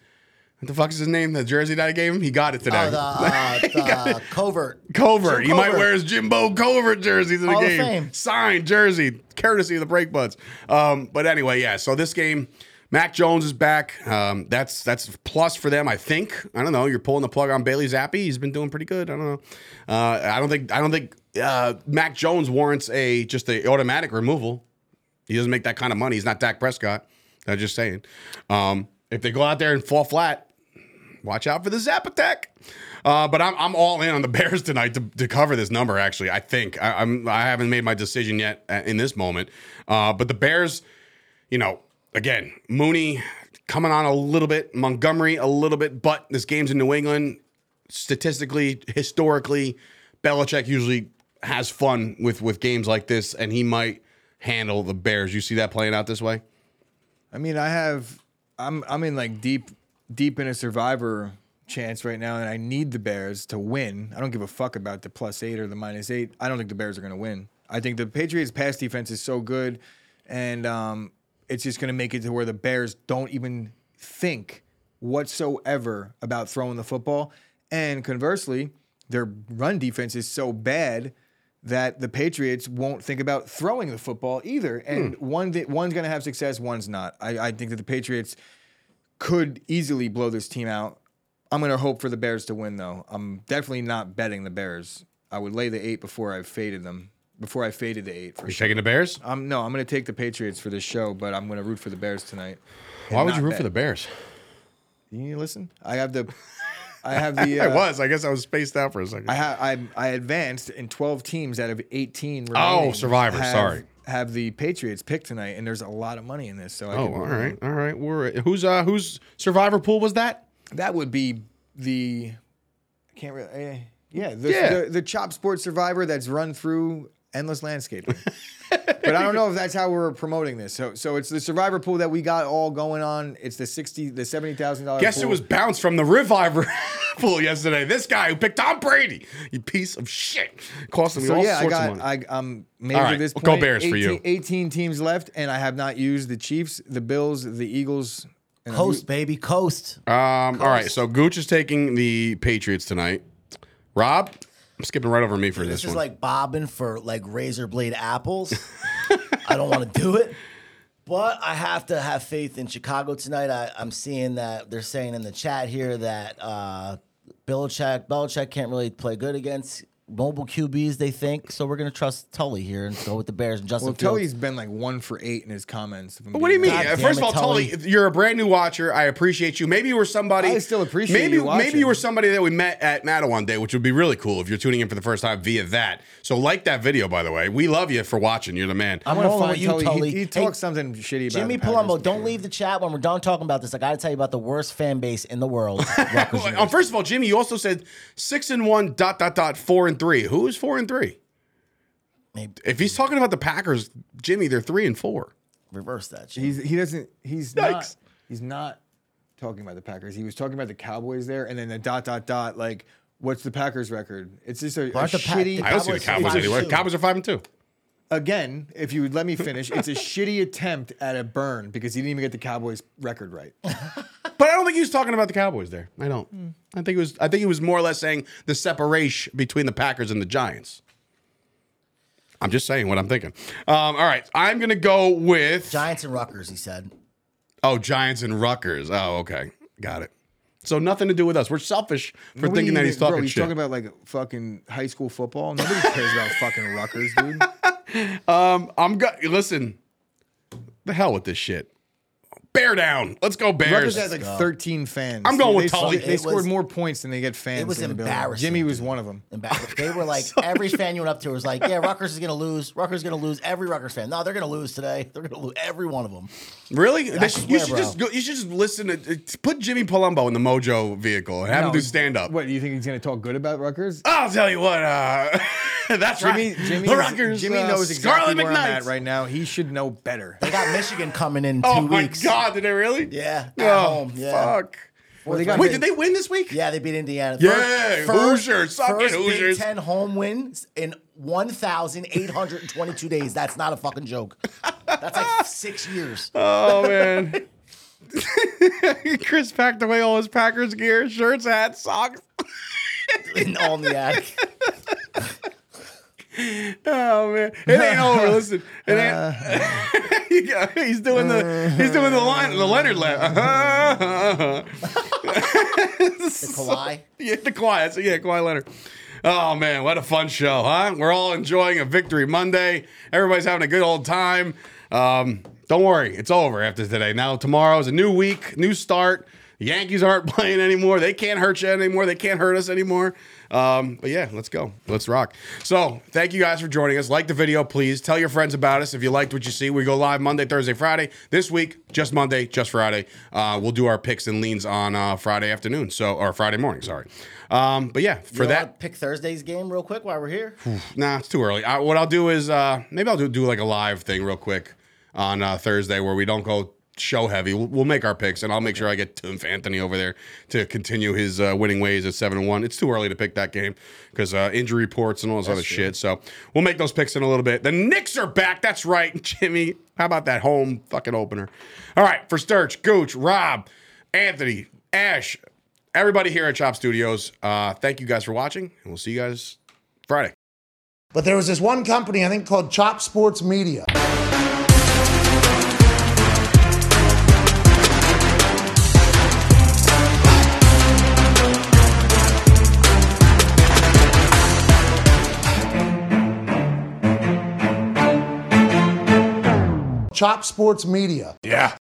What the fuck is his name? The jersey that I gave him? He got it today. Oh, the, uh, the covert. Covert. He might wear his Jimbo Covert jersey to the Hall game. Signed jersey, courtesy of the Break Buds. Um, but anyway, yeah. So this game, Mac Jones is back. Um, that's that's plus for them, I think. I don't know. You're pulling the plug on Bailey Zappe. He's been doing pretty good. I don't know. Uh, I don't think I don't think uh, Mac Jones warrants a just a automatic removal. He doesn't make that kind of money. He's not Dak Prescott. I'm just saying. Um, if they go out there and fall flat, watch out for the Zap attack. Uh, but I'm, I'm all in on the Bears tonight to, to cover this number. Actually, I think I, I'm I haven't made my decision yet uh, in this moment. Uh, but the Bears, you know, again, Mooney coming on a little bit, Montgomery a little bit, but this game's in New England. Statistically, historically, Belichick usually has fun with with games like this, and he might handle the Bears. You see that playing out this way? I mean, I have I'm I'm in like deep deep in a survivor chance right now, and I need the Bears to win. I don't give a fuck about the plus eight or the minus eight. I don't think the Bears are going to win. I think the Patriots' pass defense is so good, and um, it's just going to make it to where the Bears don't even think whatsoever about throwing the football. And conversely, their run defense is so bad that the Patriots won't think about throwing the football either. And hmm. one th- one's going to have success, one's not. I, I think that the Patriots could easily blow this team out. I'm going to hope for the Bears to win, though. I'm definitely not betting the Bears. I would lay the eight before I faded them. Before I faded the eight for You sure. taking the Bears? I'm no, I'm going to take the Patriots for this show, but I'm going to root for the Bears tonight. Why would you root bet. for the Bears? You need to listen. I have the, I have the. I uh, was. I guess I was spaced out for a second. I ha- I I advanced in 12 teams out of 18. Oh, remaining Survivor, have- sorry. Have the Patriots pick tonight, and there's a lot of money in this. So I oh, all right, all right. We're who's uh whose survivor pool was that? that would be the. I can't really. eh, yeah, the, Yeah. the the Chop Sports Survivor that's run through endless landscaping. but I don't know if that's how we're promoting this. So so it's the Survivor pool that we got all going on. It's the sixty, the seventy thousand dollars. Guess it was bounced from the Reviver pool yesterday. This guy who picked Tom Brady, you piece of shit, costing me So all yeah, I sorts got of money. I um made All it right, to this go point. Bears for you. 18 teams left, and I have not used the Chiefs, the Bills, the Eagles. And I'm Coast, baby, coast. um, all right, so Gooch is taking the Patriots tonight. Rob, I'm skipping right over me for This this, is one. like bobbing for like razor blade apples. I don't want to do it, but I have to have faith in Chicago tonight. I, I'm seeing that they're saying in the chat here that uh, Belichick Belichick can't really play good against mobile QBs. They think so. We're gonna trust Tully here and go with the Bears and Justin Well, Fields. Tully's been like one for eight in his comments. if I'm What do you mean? God First of all, Tully, Tully. you're a brand new watcher. I appreciate you. Maybe you were somebody. I still appreciate maybe, you Maybe you were somebody that we met at Matawan Day, which would be really cool if you're tuning in for the first time via that. So like that video, by the way. We love you for watching. You're the man. I'm I want to rolling find with you, Tully. Tully. He, he Hey, talks something shitty about Jimmy the Palumbo, don't leave the chat when we're done talking about this. I got to tell you about the worst fan base in the world. Well, um, first of all, Jimmy, you also said six and one dot dot dot four and three. Who is four and three? Maybe If he's talking about the Packers, Jimmy, they're three and four. reverse that. shit. He's he doesn't he's Yikes. not he's not talking about the Packers. He was talking about the Cowboys there, and then the dot dot dot like what's the Packers record? It's just a, a Aren't the Pa- shitty. the I don't see the Cowboys are five and anywhere. two. Cowboys are five and two. Again, if you would let me finish, it's a shitty attempt at a burn because he didn't even get the Cowboys record right. But I don't think he was talking about the Cowboys there. I don't. I think it was. I think he was more or less saying the separation between the Packers and the Giants. I'm just saying what I'm thinking. Um, all right, I'm gonna go with Giants and Rutgers, he said. oh Giants and Rutgers. Oh, okay, got it. So nothing to do with us. We're selfish for Nobody thinking that he's talking bro, he's shit. talking about like fucking high school football. Nobody cares about fucking Rutgers, dude. Um, I'm go- listen. The hell with this shit. Bear down. Let's go Bears. Rutgers has like 13 fans. I'm going they, with they, Tully. They It scored was- more points than they get fans. it was in the building. embarrassing, Jimmy was one of them. And back, they were like every fan you went up to was like, "Yeah, Rutgers is gonna lose. Rutgers is gonna lose." Every Rutgers fan, no, they're gonna lose today. They're gonna lose every one of them. Really? They should- you swear, should bro. just go, you should just listen to uh, put Jimmy Palumbo in the Mojo vehicle and have him do stand up. What do you think he's going to talk good about Rutgers? I'll tell you what. Uh, that's Jimmy, right. Jimmy, the Rutgers, Jimmy uh, knows exactly Scarlet where I'm at right now. He should know better. They got Michigan coming in two Oh my weeks. God! Did they really? Yeah, at Oh home, yeah. fuck. Fourth they got-. Wait, did they win this week? Yeah, they beat Indiana. Yeah, Hoosiers, first Hoosiers. Big Ten home wins in 1,822 days. That's not a fucking joke. That's like six years. Oh man. Chris packed away all his Packers gear, shirts, hats, socks. in, all in the attic. Oh man, it ain't over. Listen, it ain't. Yeah, he's doing the he's doing the line the Leonard laugh. The Kawhi. yeah, the quiet. So yeah, Kawhi Leonard. Oh man, what a fun show, huh? We're all enjoying a victory Monday. Everybody's having a good old time. Um, don't worry, it's over after today. Now tomorrow is a new week, new start. The Yankees aren't playing anymore. They can't hurt you anymore. They can't hurt us anymore. Um, but yeah, let's go. Let's rock. So thank you guys for joining us. Like the video, please. Tell your friends about us if you liked what you see. We go live Monday, Thursday, Friday. This week, just Monday, just Friday. Uh, we'll do our picks and leans on uh, Friday afternoon. So or Friday morning, sorry. Um, but yeah, for You that, pick Thursday's game real quick while we're here. Nah, it's too early. I, what I'll do is uh, maybe I'll do, do like a live thing real quick on uh, Thursday where we don't go show heavy. We'll, we'll make our picks, and I'll make sure I get Tim Anthony over there to continue his uh, winning ways at seven and one. It's too early to pick that game because uh, injury reports and all this other shit. So we'll make those picks in a little bit. The Knicks are back. That's right, Jimmy. How about that home fucking opener? All right, for Sturch, Gooch, Rob, Anthony, Ash, everybody here at Chop Studios. Uh, thank you guys for watching, and we'll see you guys Friday. But there was this one company, I think called Chop Sports Media. Chop Sports Media. Yeah.